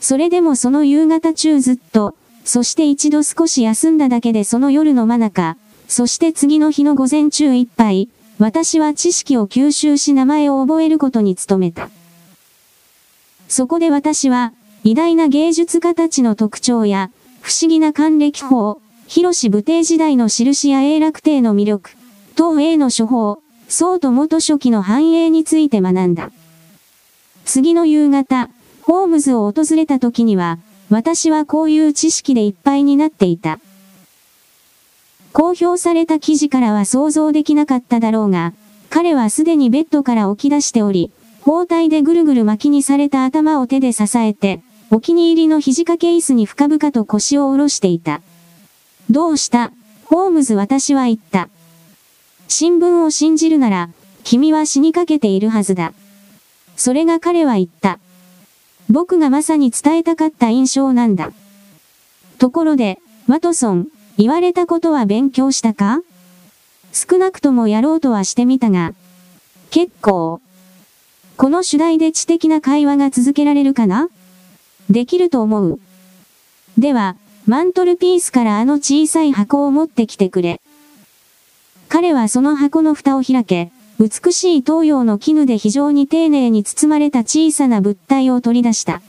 それでもその夕方中ずっと、そして一度少し休んだだけでその夜の真中、そして次の日の午前中いっぱい、私は知識を吸収し名前を覚えることに努めた。そこで私は、偉大な芸術家たちの特徴や、不思議な還暦法、広し武帝時代の印や永楽帝の魅力、東英の処方、宋と元初期の繁栄について学んだ。次の夕方、ホームズを訪れた時には、私はこういう知識でいっぱいになっていた。公表された記事からは想像できなかっただろうが、彼はすでにベッドから起き出しており、包帯でぐるぐる巻きにされた頭を手で支えて、お気に入りの肘掛け椅子に深々と腰を下ろしていた。どうした？ホームズ私は言った。新聞を信じるなら、君は死にかけているはずだ。それが彼は言った。僕がまさに伝えたかった印象なんだ。ところで、ワトソン、言われたことは勉強したか？少なくともやろうとはしてみたが、結構。この主題で知的な会話が続けられるかな？できると思う。では、マントルピースからあの小さい箱を持ってきてくれ。彼はその箱の蓋を開け、美しい東洋の絹で非常に丁寧に包まれた小さな物体を取り出した。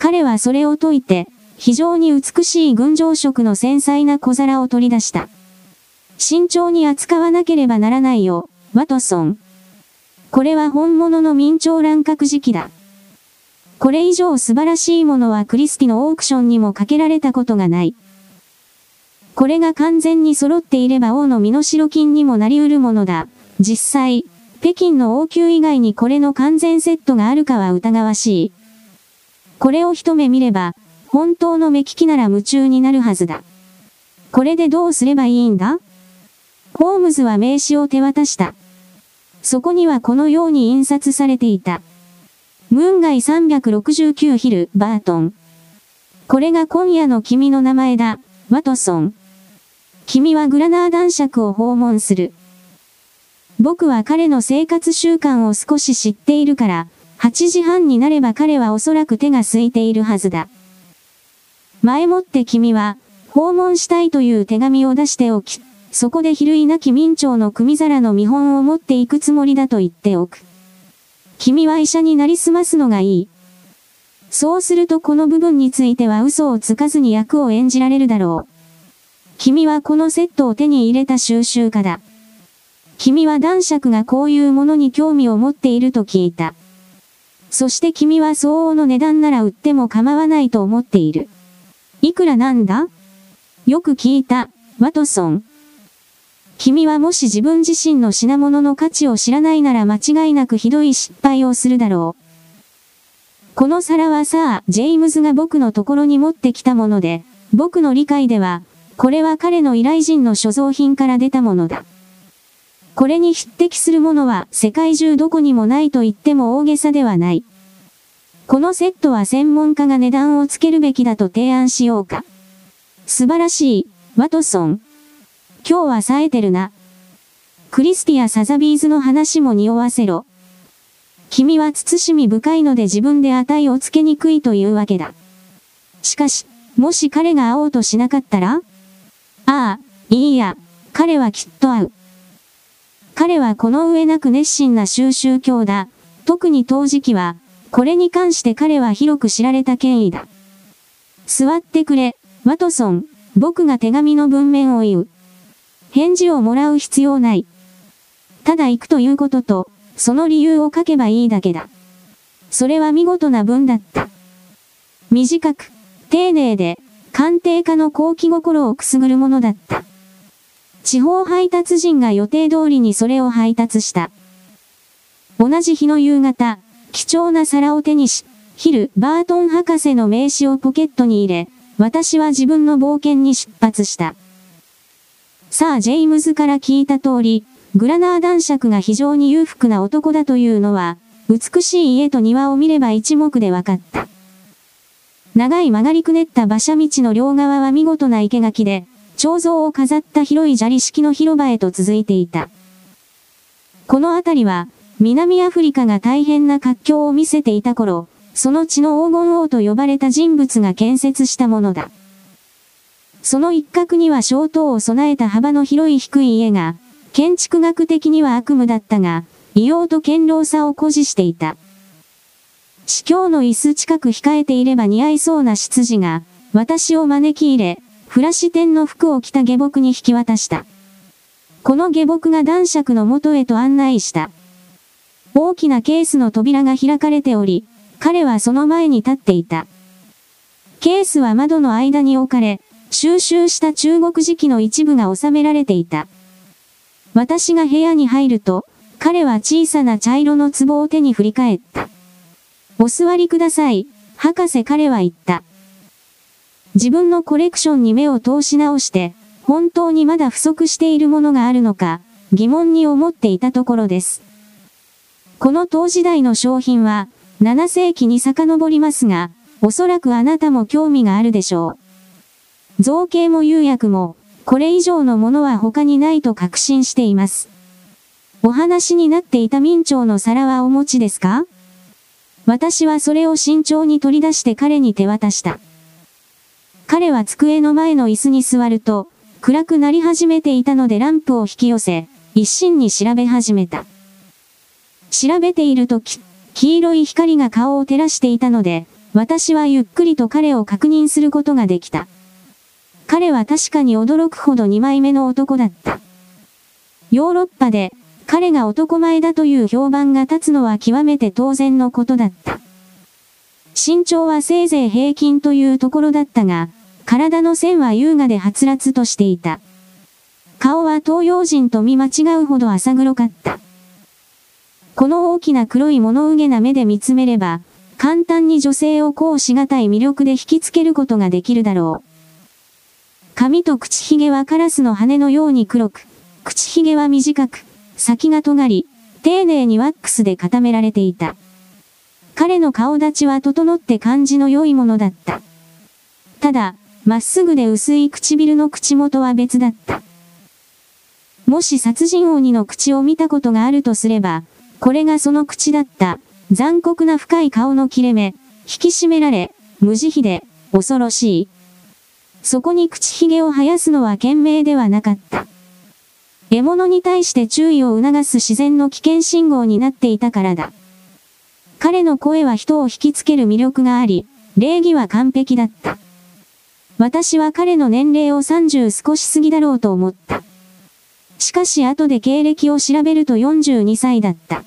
彼はそれを解いて、非常に美しい群青色の繊細な小皿を取り出した。慎重に扱わなければならないよ、ワトソン。これは本物の明朝乱獲時期だ。これ以上素晴らしいものはクリスティのオークションにもかけられたことがない。これが完全に揃っていれば王の身代金にもなり得るものだ。実際、北京の王宮以外にこれの完全セットがあるかは疑わしい。これを一目見れば、本当の目利きなら夢中になるはずだ。これでどうすればいいんだ？ホームズは名刺を手渡した。そこにはこのように印刷されていた。ムーン街369ヒル、バートン。これが今夜の君の名前だ、ワトソン。君はグラナー男爵を訪問する。僕は彼の生活習慣を少し知っているから、8時半になれば彼はおそらく手が空いているはずだ。前もって君は、訪問したいという手紙を出しておき、そこで比類なき明朝の組皿の見本を持っていくつもりだと言っておく。君は医者になりすますのがいい。そうするとこの部分については嘘をつかずに役を演じられるだろう。君はこのセットを手に入れた収集家だ。君は男爵がこういうものに興味を持っていると聞いた。そして君は相応の値段なら売っても構わないと思っている。いくらなんだ？よく聞いた、ワトソン。君はもし自分自身の品物の価値を知らないなら間違いなくひどい失敗をするだろう。この皿はサー・ジェイムズが僕のところに持ってきたもので、僕の理解では、これは彼の依頼人の所蔵品から出たものだ。これに匹敵するものは世界中どこにもないと言っても大げさではない。このセットは専門家が値段をつけるべきだと提案しようか。素晴らしい、ワトソン。今日は冴えてるな。クリスティア・サザビーズの話も匂わせろ。君は慎み深いので自分で値をつけにくいというわけだ。しかし、もし彼が会おうとしなかったら？ああ、いいや、彼はきっと合う。彼はこの上なく熱心な収集教だ。特に当時期は、これに関して彼は広く知られた権威だ。座ってくれ、ワトソン、僕が手紙の文面を言う。返事をもらう必要ない。ただ行くということと、その理由を書けばいいだけだ。それは見事な文だった。短く、丁寧で、鑑定家の好奇心をくすぐるものだった。地方配達人が予定通りにそれを配達した。同じ日の夕方、貴重な皿を手にし、ヒル・バートン博士の名刺をポケットに入れ、私は自分の冒険に出発した。サー・ジェイムズから聞いた通り、グラナー男爵が非常に裕福な男だというのは、美しい家と庭を見れば一目で分かった。長い曲がりくねった馬車道の両側は見事な生垣で、彫像を飾った広い砂利式の広場へと続いていた。この辺りは、南アフリカが大変な活況を見せていた頃、その地の黄金王と呼ばれた人物が建設したものだ。その一角には小塔を備えた幅の広い低い家が、建築学的には悪夢だったが、異様と堅牢さを誇示していた。司教の椅子近く控えていれば似合いそうな執事が、私を招き入れ、フラシ天の服を着た下僕に引き渡した。この下僕が男爵の元へと案内した。大きなケースの扉が開かれており、彼はその前に立っていた。ケースは窓の間に置かれ、収集した中国磁器の一部が収められていた。私が部屋に入ると、彼は小さな茶色の壺を手に振り返った。お座りください、博士彼は言った。自分のコレクションに目を通し直して、本当にまだ不足しているものがあるのか、疑問に思っていたところです。この当時代の商品は、7世紀に遡りますが、おそらくあなたも興味があるでしょう。造形も釉薬も、これ以上のものは他にないと確信しています。お話になっていた明朝の皿はお持ちですか？私はそれを慎重に取り出して彼に手渡した。彼は机の前の椅子に座ると、暗くなり始めていたのでランプを引き寄せ、一心に調べ始めた。調べているとき、黄色い光が顔を照らしていたので、私はゆっくりと彼を確認することができた。彼は確かに驚くほど二枚目の男だった。ヨーロッパで、彼が男前だという評判が立つのは極めて当然のことだった。身長はせいぜい平均というところだったが、体の線は優雅ではつらつとしていた。顔は東洋人と見間違うほど浅黒かった。この大きな黒い物憂げな目で見つめれば、簡単に女性をこうしがたい魅力で引きつけることができるだろう。髪と口ひげはカラスの羽のように黒く、口ひげは短く、先が尖り、丁寧にワックスで固められていた。彼の顔立ちは整って感じの良いものだった。ただ、まっすぐで薄い唇の口元は別だった。もし殺人鬼の口を見たことがあるとすれば、これがその口だった。残酷な深い顔の切れ目、引き締められ、無慈悲で、恐ろしい。そこに口ひげを生やすのは賢明ではなかった。獲物に対して注意を促す自然の危険信号になっていたからだ。彼の声は人を引きつける魅力があり、礼儀は完璧だった。私は彼の年齢を30少し過ぎだろうと思った。しかし後で経歴を調べると42歳だった。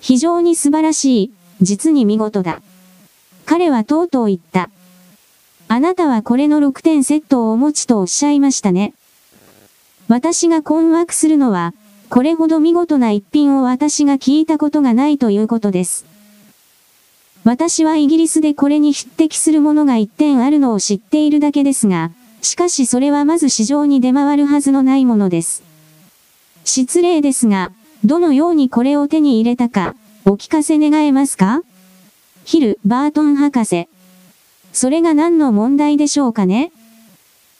非常に素晴らしい、実に見事だ。彼はとうとう言った。あなたはこれの6点セットをお持ちとおっしゃいましたね。私が困惑するのは、これほど見事な一品を私が聞いたことがないということです。私はイギリスでこれに匹敵するものが一点あるのを知っているだけですが、しかしそれはまず市場に出回るはずのないものです。失礼ですが、どのようにこれを手に入れたか、お聞かせ願えますか？ヒル・バートン博士。それが何の問題でしょうかね？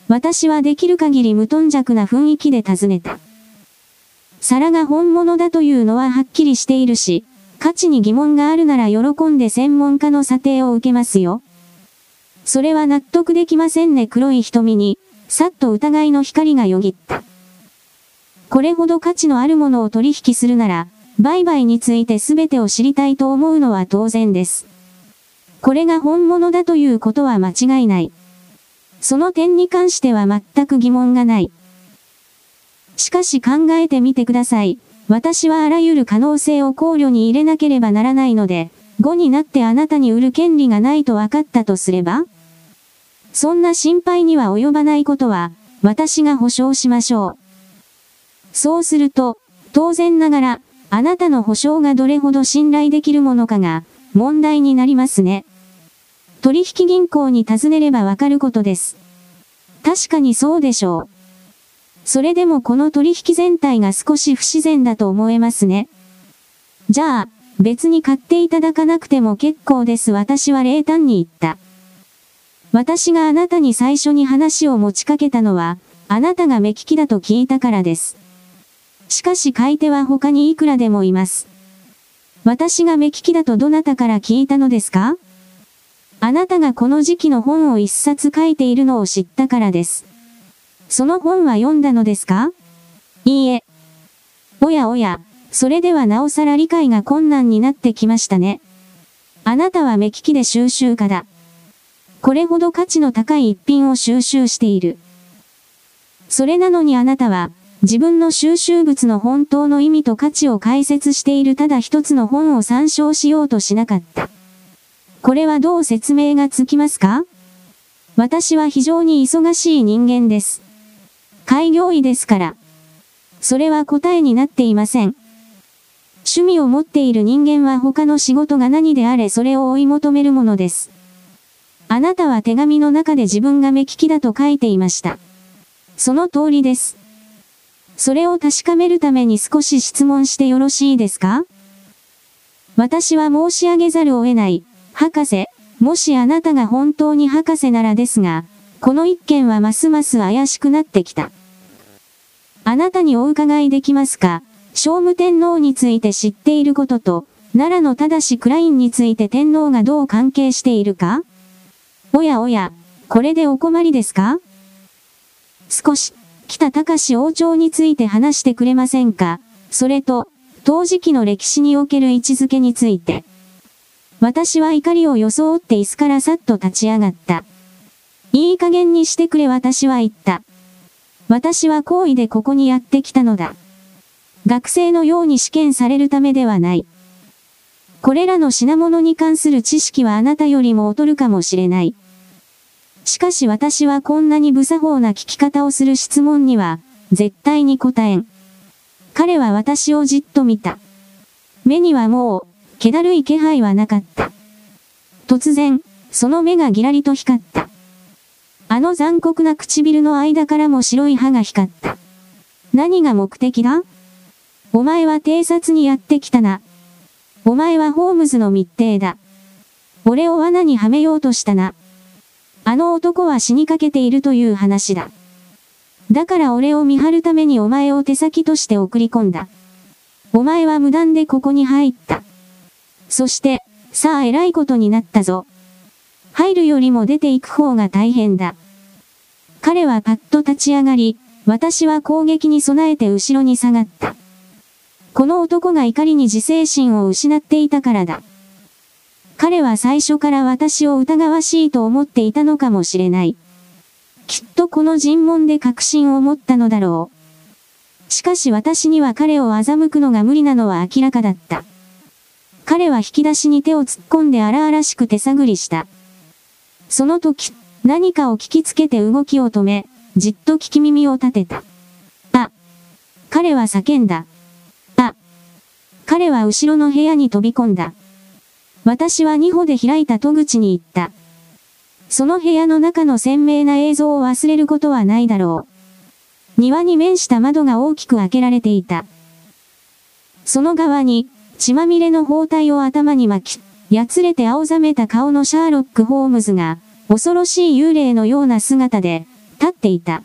私はできる限り無頓着な雰囲気で尋ねた。皿が本物だというのははっきりしているし、価値に疑問があるなら喜んで専門家の査定を受けますよ。それは納得できませんね黒い瞳に、さっと疑いの光がよぎった。これほど価値のあるものを取引するなら、売買について全てを知りたいと思うのは当然です。これが本物だということは間違いない。その点に関しては全く疑問がない。しかし考えてみてください。私はあらゆる可能性を考慮に入れなければならないので、5になってあなたに売る権利がないと分かったとすればそんな心配には及ばないことは、私が保証しましょう。そうすると、当然ながら、あなたの保証がどれほど信頼できるものかが、問題になりますね。取引銀行に尋ねればわかることです。確かにそうでしょう。それでもこの取引全体が少し不自然だと思えますね。じゃあ、別に買っていただかなくても結構です私は冷淡に言った。私があなたに最初に話を持ちかけたのは、あなたが目利きだと聞いたからです。しかし買い手は他にいくらでもいます。私が目利きだとどなたから聞いたのですか？あなたがこの時期の本を一冊書いているのを知ったからです。その本は読んだのですか？いいえ。おやおや、それではなおさら理解が困難になってきましたね。あなたは目利きで収集家だ。これほど価値の高い一品を収集している。それなのにあなたは、自分の収集物の本当の意味と価値を解説しているただ一つの本を参照しようとしなかった。これはどう説明がつきますか？私は非常に忙しい人間です。開業医ですから。それは答えになっていません。趣味を持っている人間は他の仕事が何であれそれを追い求めるものです。あなたは手紙の中で自分が目利きだと書いていました。その通りです。それを確かめるために少し質問してよろしいですか？私は申し上げざるを得ない。博士、もしあなたが本当に博士ならですが、この一件はますます怪しくなってきた。あなたにお伺いできますか？聖武天皇について知っていることと、奈良の正クラインについて天皇がどう関係しているか？おやおや、これでお困りですか？少し。北隆王朝について話してくれませんか？それと、当時期の歴史における位置づけについて。私は怒りを装って椅子からさっと立ち上がった。いい加減にしてくれ私は言った。私は好意でここにやってきたのだ。学生のように試験されるためではない。これらの品物に関する知識はあなたよりも劣るかもしれない。しかし私はこんなに無作法な聞き方をする質問には、絶対に答えん。彼は私をじっと見た。目にはもう、気だるい気配はなかった。突然、その目がギラリと光った。あの残酷な唇の間からも白い歯が光った。何が目的だ？お前は偵察にやってきたな。お前はホームズの密偵だ。俺を罠にはめようとしたな。あの男は死にかけているという話だ。だから俺を見張るためにお前を手先として送り込んだ。お前は無断でここに入った。そして、さあ偉いことになったぞ。入るよりも出ていく方が大変だ。彼はパッと立ち上がり、私は攻撃に備えて後ろに下がった。この男が怒りに自制心を失っていたからだ。彼は最初から私を疑わしいと思っていたのかもしれない。きっとこの尋問で確信を持ったのだろう。しかし私には彼を欺くのが無理なのは明らかだった。彼は引き出しに手を突っ込んで荒々しく手探りした。その時、何かを聞きつけて動きを止め、じっと聞き耳を立てた。あ。彼は叫んだ。あ。彼は後ろの部屋に飛び込んだ。私は二歩で開いた戸口に行った。その部屋の中の鮮明な映像を忘れることはないだろう。庭に面した窓が大きく開けられていた。その側に、血まみれの包帯を頭に巻き、やつれて青ざめた顔のシャーロック・ホームズが、恐ろしい幽霊のような姿で、立っていた。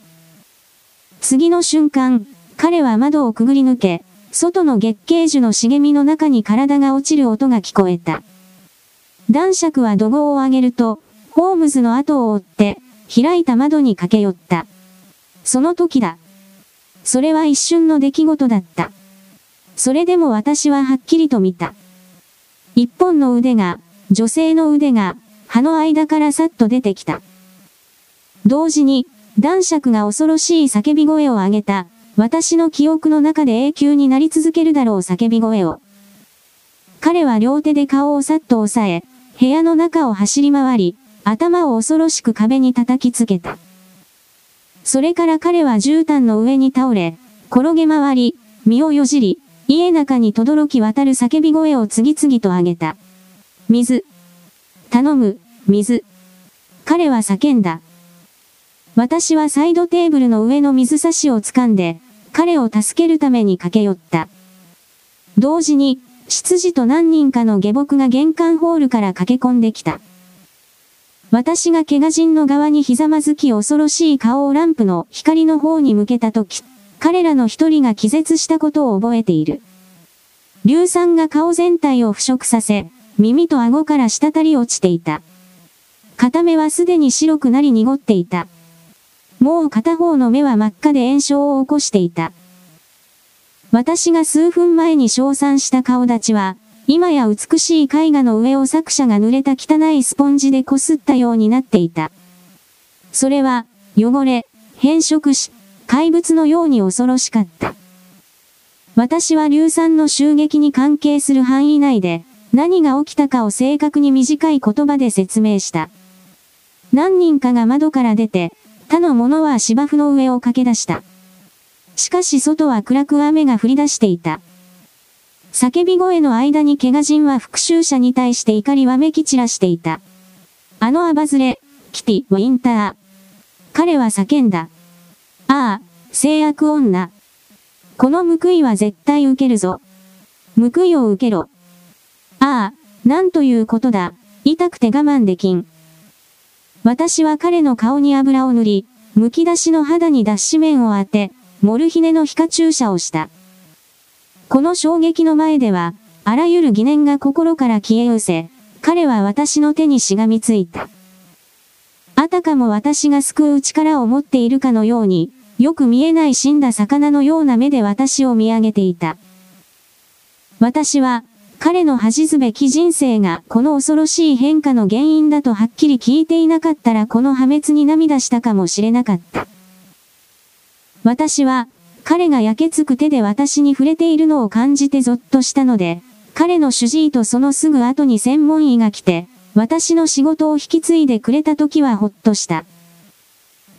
次の瞬間、彼は窓をくぐり抜け、外の月桂樹の茂みの中に体が落ちる音が聞こえた。男爵は怒号を上げると、ホームズの後を追って、開いた窓に駆け寄った。その時だ。それは一瞬の出来事だった。それでも私ははっきりと見た。一本の腕が、女性の腕が、葉の間からさっと出てきた。同時に、男爵が恐ろしい叫び声を上げた、私の記憶の中で永久になり続けるだろう叫び声を。彼は両手で顔をさっと押さえ、部屋の中を走り回り、頭を恐ろしく壁に叩きつけた。それから彼は絨毯の上に倒れ、転げ回り、身をよじり、家中に轟き渡る叫び声を次々と上げた。水。頼む、水。彼は叫んだ。私はサイドテーブルの上の水差しを掴んで、彼を助けるために駆け寄った。同時に、執事と何人かの下僕が玄関ホールから駆け込んできた。私が怪我人の側にひざまずき恐ろしい顔をランプの光の方に向けたとき、彼らの一人が気絶したことを覚えている。硫酸が顔全体を腐食させ、耳と顎から滴り落ちていた。片目はすでに白くなり濁っていた。もう片方の目は真っ赤で炎症を起こしていた。私が数分前に称賛した顔立ちは、今や美しい絵画の上を作者が濡れた汚いスポンジでこすったようになっていた。それは、汚れ、変色し、怪物のように恐ろしかった。私は硫酸の襲撃に関係する範囲内で、何が起きたかを正確に短い言葉で説明した。何人かが窓から出て、他の者は芝生の上を駆け出した。しかし外は暗く雨が降り出していた。叫び声の間に怪我人は復讐者に対して怒りわめき散らしていた。あのアバズレ、キティ、ウィンター。彼は叫んだ。ああ、制約女。この報いは絶対受けるぞ。報いを受けろ。ああ、なんということだ。痛くて我慢できん。私は彼の顔に油を塗り、剥き出しの肌に脱脂面を当て、モルヒネの皮下注射をした。この衝撃の前では、あらゆる疑念が心から消え失せ、彼は私の手にしがみついた。あたかも私が救う力を持っているかのように、よく見えない死んだ魚のような目で私を見上げていた。私は、彼の恥ずべき人生がこの恐ろしい変化の原因だとはっきり聞いていなかったらこの破滅に涙したかもしれなかった。私は、彼が焼けつく手で私に触れているのを感じてゾッとしたので、彼の主治医とそのすぐ後に専門医が来て、私の仕事を引き継いでくれた時はほっとした。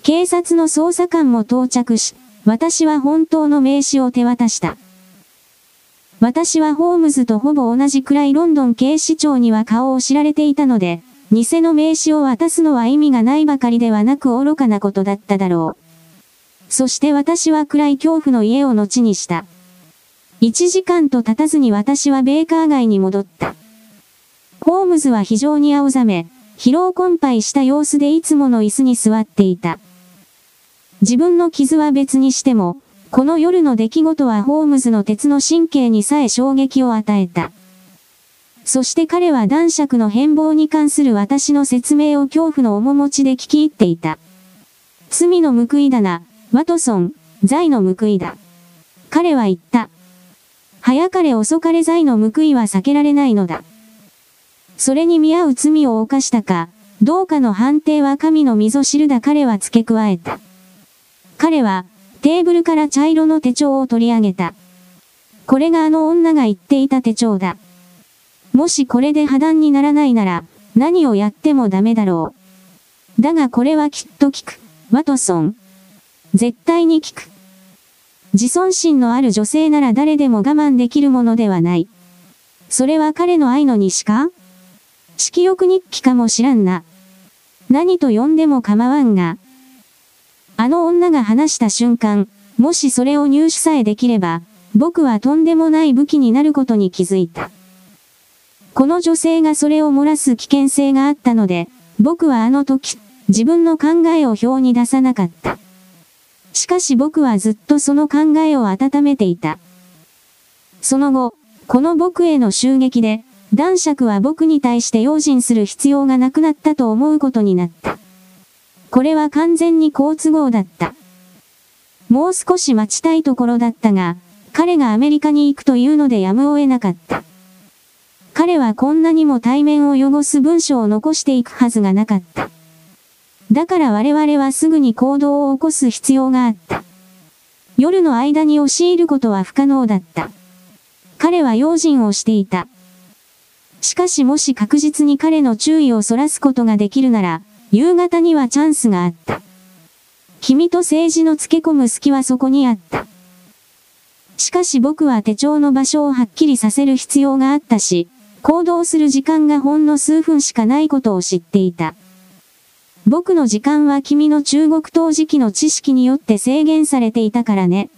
警察の捜査官も到着し、私は本当の名刺を手渡した。私はホームズとほぼ同じくらいロンドン警視庁には顔を知られていたので、偽の名刺を渡すのは意味がないばかりではなく愚かなことだっただろう。そして私は暗い恐怖の家を後にした。一時間と経たずに私はベーカー街に戻った。ホームズは非常に青ざめ、疲労困憊した様子でいつもの椅子に座っていた。自分の傷は別にしても、この夜の出来事はホームズの鉄の神経にさえ衝撃を与えた。そして彼は男爵の変貌に関する私の説明を恐怖の面持ちで聞き入っていた。罪の報いだな、ワトソン、罪の報いだ。彼は言った。早かれ遅かれ罪の報いは避けられないのだ。それに見合う罪を犯したか、どうかの判定は神の溝知るだ彼は付け加えた。彼は、テーブルから茶色の手帳を取り上げた。これがあの女が言っていた手帳だ。もしこれで破談にならないなら、何をやってもダメだろう。だがこれはきっと効く。ワトソン。絶対に効く。自尊心のある女性なら誰でも我慢できるものではない。それは彼の愛の西か？色欲日記かもしらんな。何と呼んでも構わんが。あの女が話した瞬間、もしそれを入手さえできれば、僕はとんでもない武器になることに気づいた。この女性がそれを漏らす危険性があったので、僕はあの時、自分の考えを表に出さなかった。しかし僕はずっとその考えを温めていた。その後、この僕への襲撃で、男爵は僕に対して用心する必要がなくなったと思うことになった。これは完全に好都合だった。もう少し待ちたいところだったが、彼がアメリカに行くというのでやむを得なかった。彼はこんなにも対面を汚す文章を残していくはずがなかった。だから我々はすぐに行動を起こす必要があった。夜の間に押し入ることは不可能だった。彼は用心をしていた。しかしもし確実に彼の注意をそらすことができるなら、夕方にはチャンスがあった。君と政治の付け込む隙はそこにあった。しかし僕は手帳の場所をはっきりさせる必要があったし、行動する時間がほんの数分しかないことを知っていた。僕の時間は君の中国陶磁器の知識によって制限されていたからね。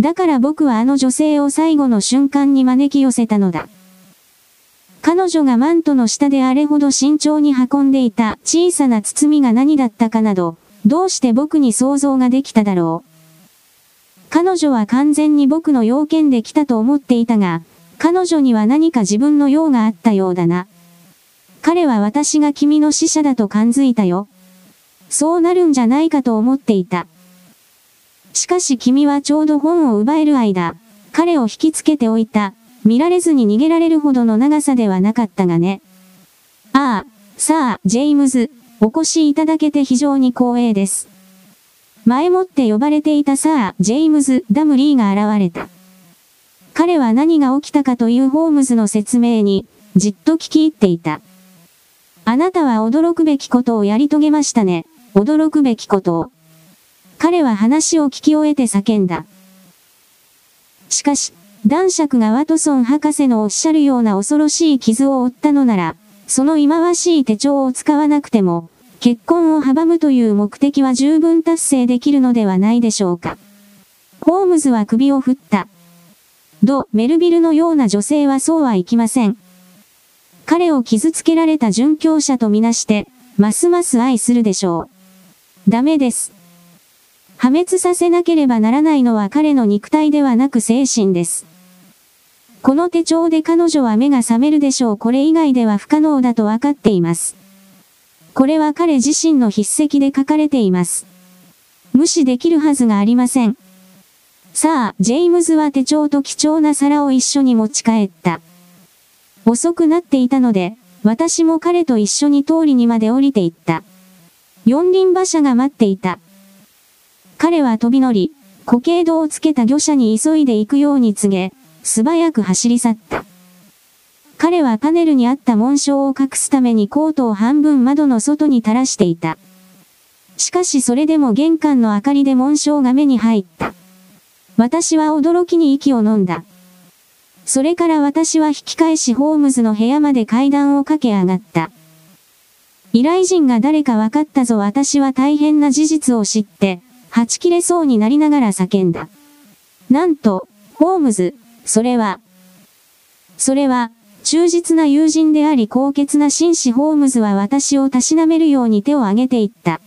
だから僕はあの女性を最後の瞬間に招き寄せたのだ。彼女がマントの下であれほど慎重に運んでいた小さな包みが何だったかなど、どうして僕に想像ができただろう。彼女は完全に僕の要件で来たと思っていたが、彼女には何か自分の用があったようだな。彼は私が君の使者だと感づいたよ。そうなるんじゃないかと思っていた。しかし君はちょうど本を奪える間、彼を引きつけておいた。見られずに逃げられるほどの長さではなかったがね。ああ、サー・ジェイムズ、お越しいただけて非常に光栄です。前もって呼ばれていたサー・ジェイムズ・ダムリーが現れた。彼は何が起きたかというホームズの説明に、じっと聞き入っていた。あなたは驚くべきことをやり遂げましたね。驚くべきことを。彼は話を聞き終えて叫んだ。しかし、男爵がワトソン博士のおっしゃるような恐ろしい傷を負ったのなら、その忌まわしい手帳を使わなくても、結婚を阻むという目的は十分達成できるのではないでしょうか。ホームズは首を振った。ド・メルビルのような女性はそうはいきません。彼を傷つけられた殉教者とみなして、ますます愛するでしょう。ダメです。破滅させなければならないのは彼の肉体ではなく精神です。この手帳で彼女は目が覚めるでしょう。これ以外では不可能だと分かっています。これは彼自身の筆跡で書かれています。無視できるはずがありません。サー・ジェイムズは手帳と貴重な皿を一緒に持ち帰った。遅くなっていたので、私も彼と一緒に通りにまで降りて行った。四輪馬車が待っていた。彼は飛び乗り、固形度をつけた魚車に急いで行くように告げ、素早く走り去った。彼はパネルにあった紋章を隠すためにコートを半分窓の外に垂らしていた。しかしそれでも玄関の明かりで紋章が目に入った。私は驚きに息を飲んだ。それから私は引き返しホームズの部屋まで階段を駆け上がった。依頼人が誰か分かったぞ私は大変な事実を知って、はち切れそうになりながら叫んだ。なんと、ホームズ、それは、それは、忠実な友人であり高潔な紳士ホームズは私をたしなめるように手を挙げていった。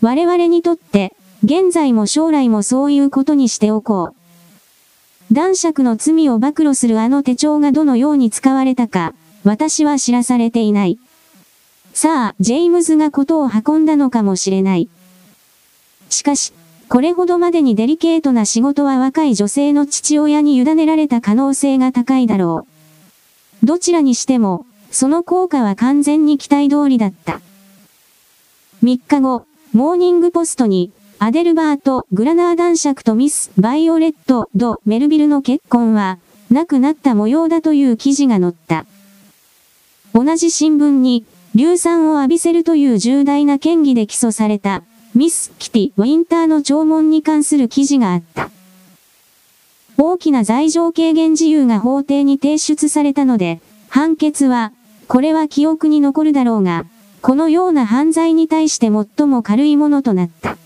我々にとって、現在も将来もそういうことにしておこう。男爵の罪を暴露するあの手帳がどのように使われたか、私は知らされていない。さあ、ジェイムズがことを運んだのかもしれない。しかし、これほどまでにデリケートな仕事は若い女性の父親に委ねられた可能性が高いだろう。どちらにしても、その効果は完全に期待通りだった。3日後、モーニングポストに、アデルバート・グラナー男爵とミス・バイオレット・ド・メルビルの結婚は、なくなった模様だという記事が載った。同じ新聞に、硫酸を浴びせるという重大な嫌疑で起訴された、ミス・キティ・ウィンターの弔問に関する記事があった。大きな罪状軽減自由が法廷に提出されたので、判決は、これは記憶に残るだろうが、このような犯罪に対して最も軽いものとなった。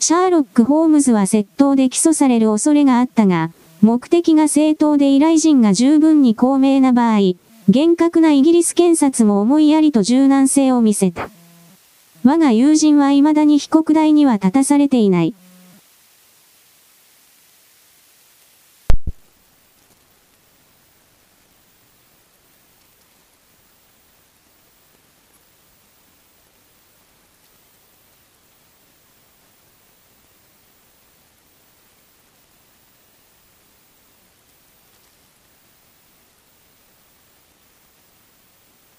シャーロック・ホームズは窃盗で起訴される恐れがあったが、目的が正当で依頼人が十分に公明な場合、厳格なイギリス検察も思いやりと柔軟性を見せた。我が友人は未だに被告代には立たされていない。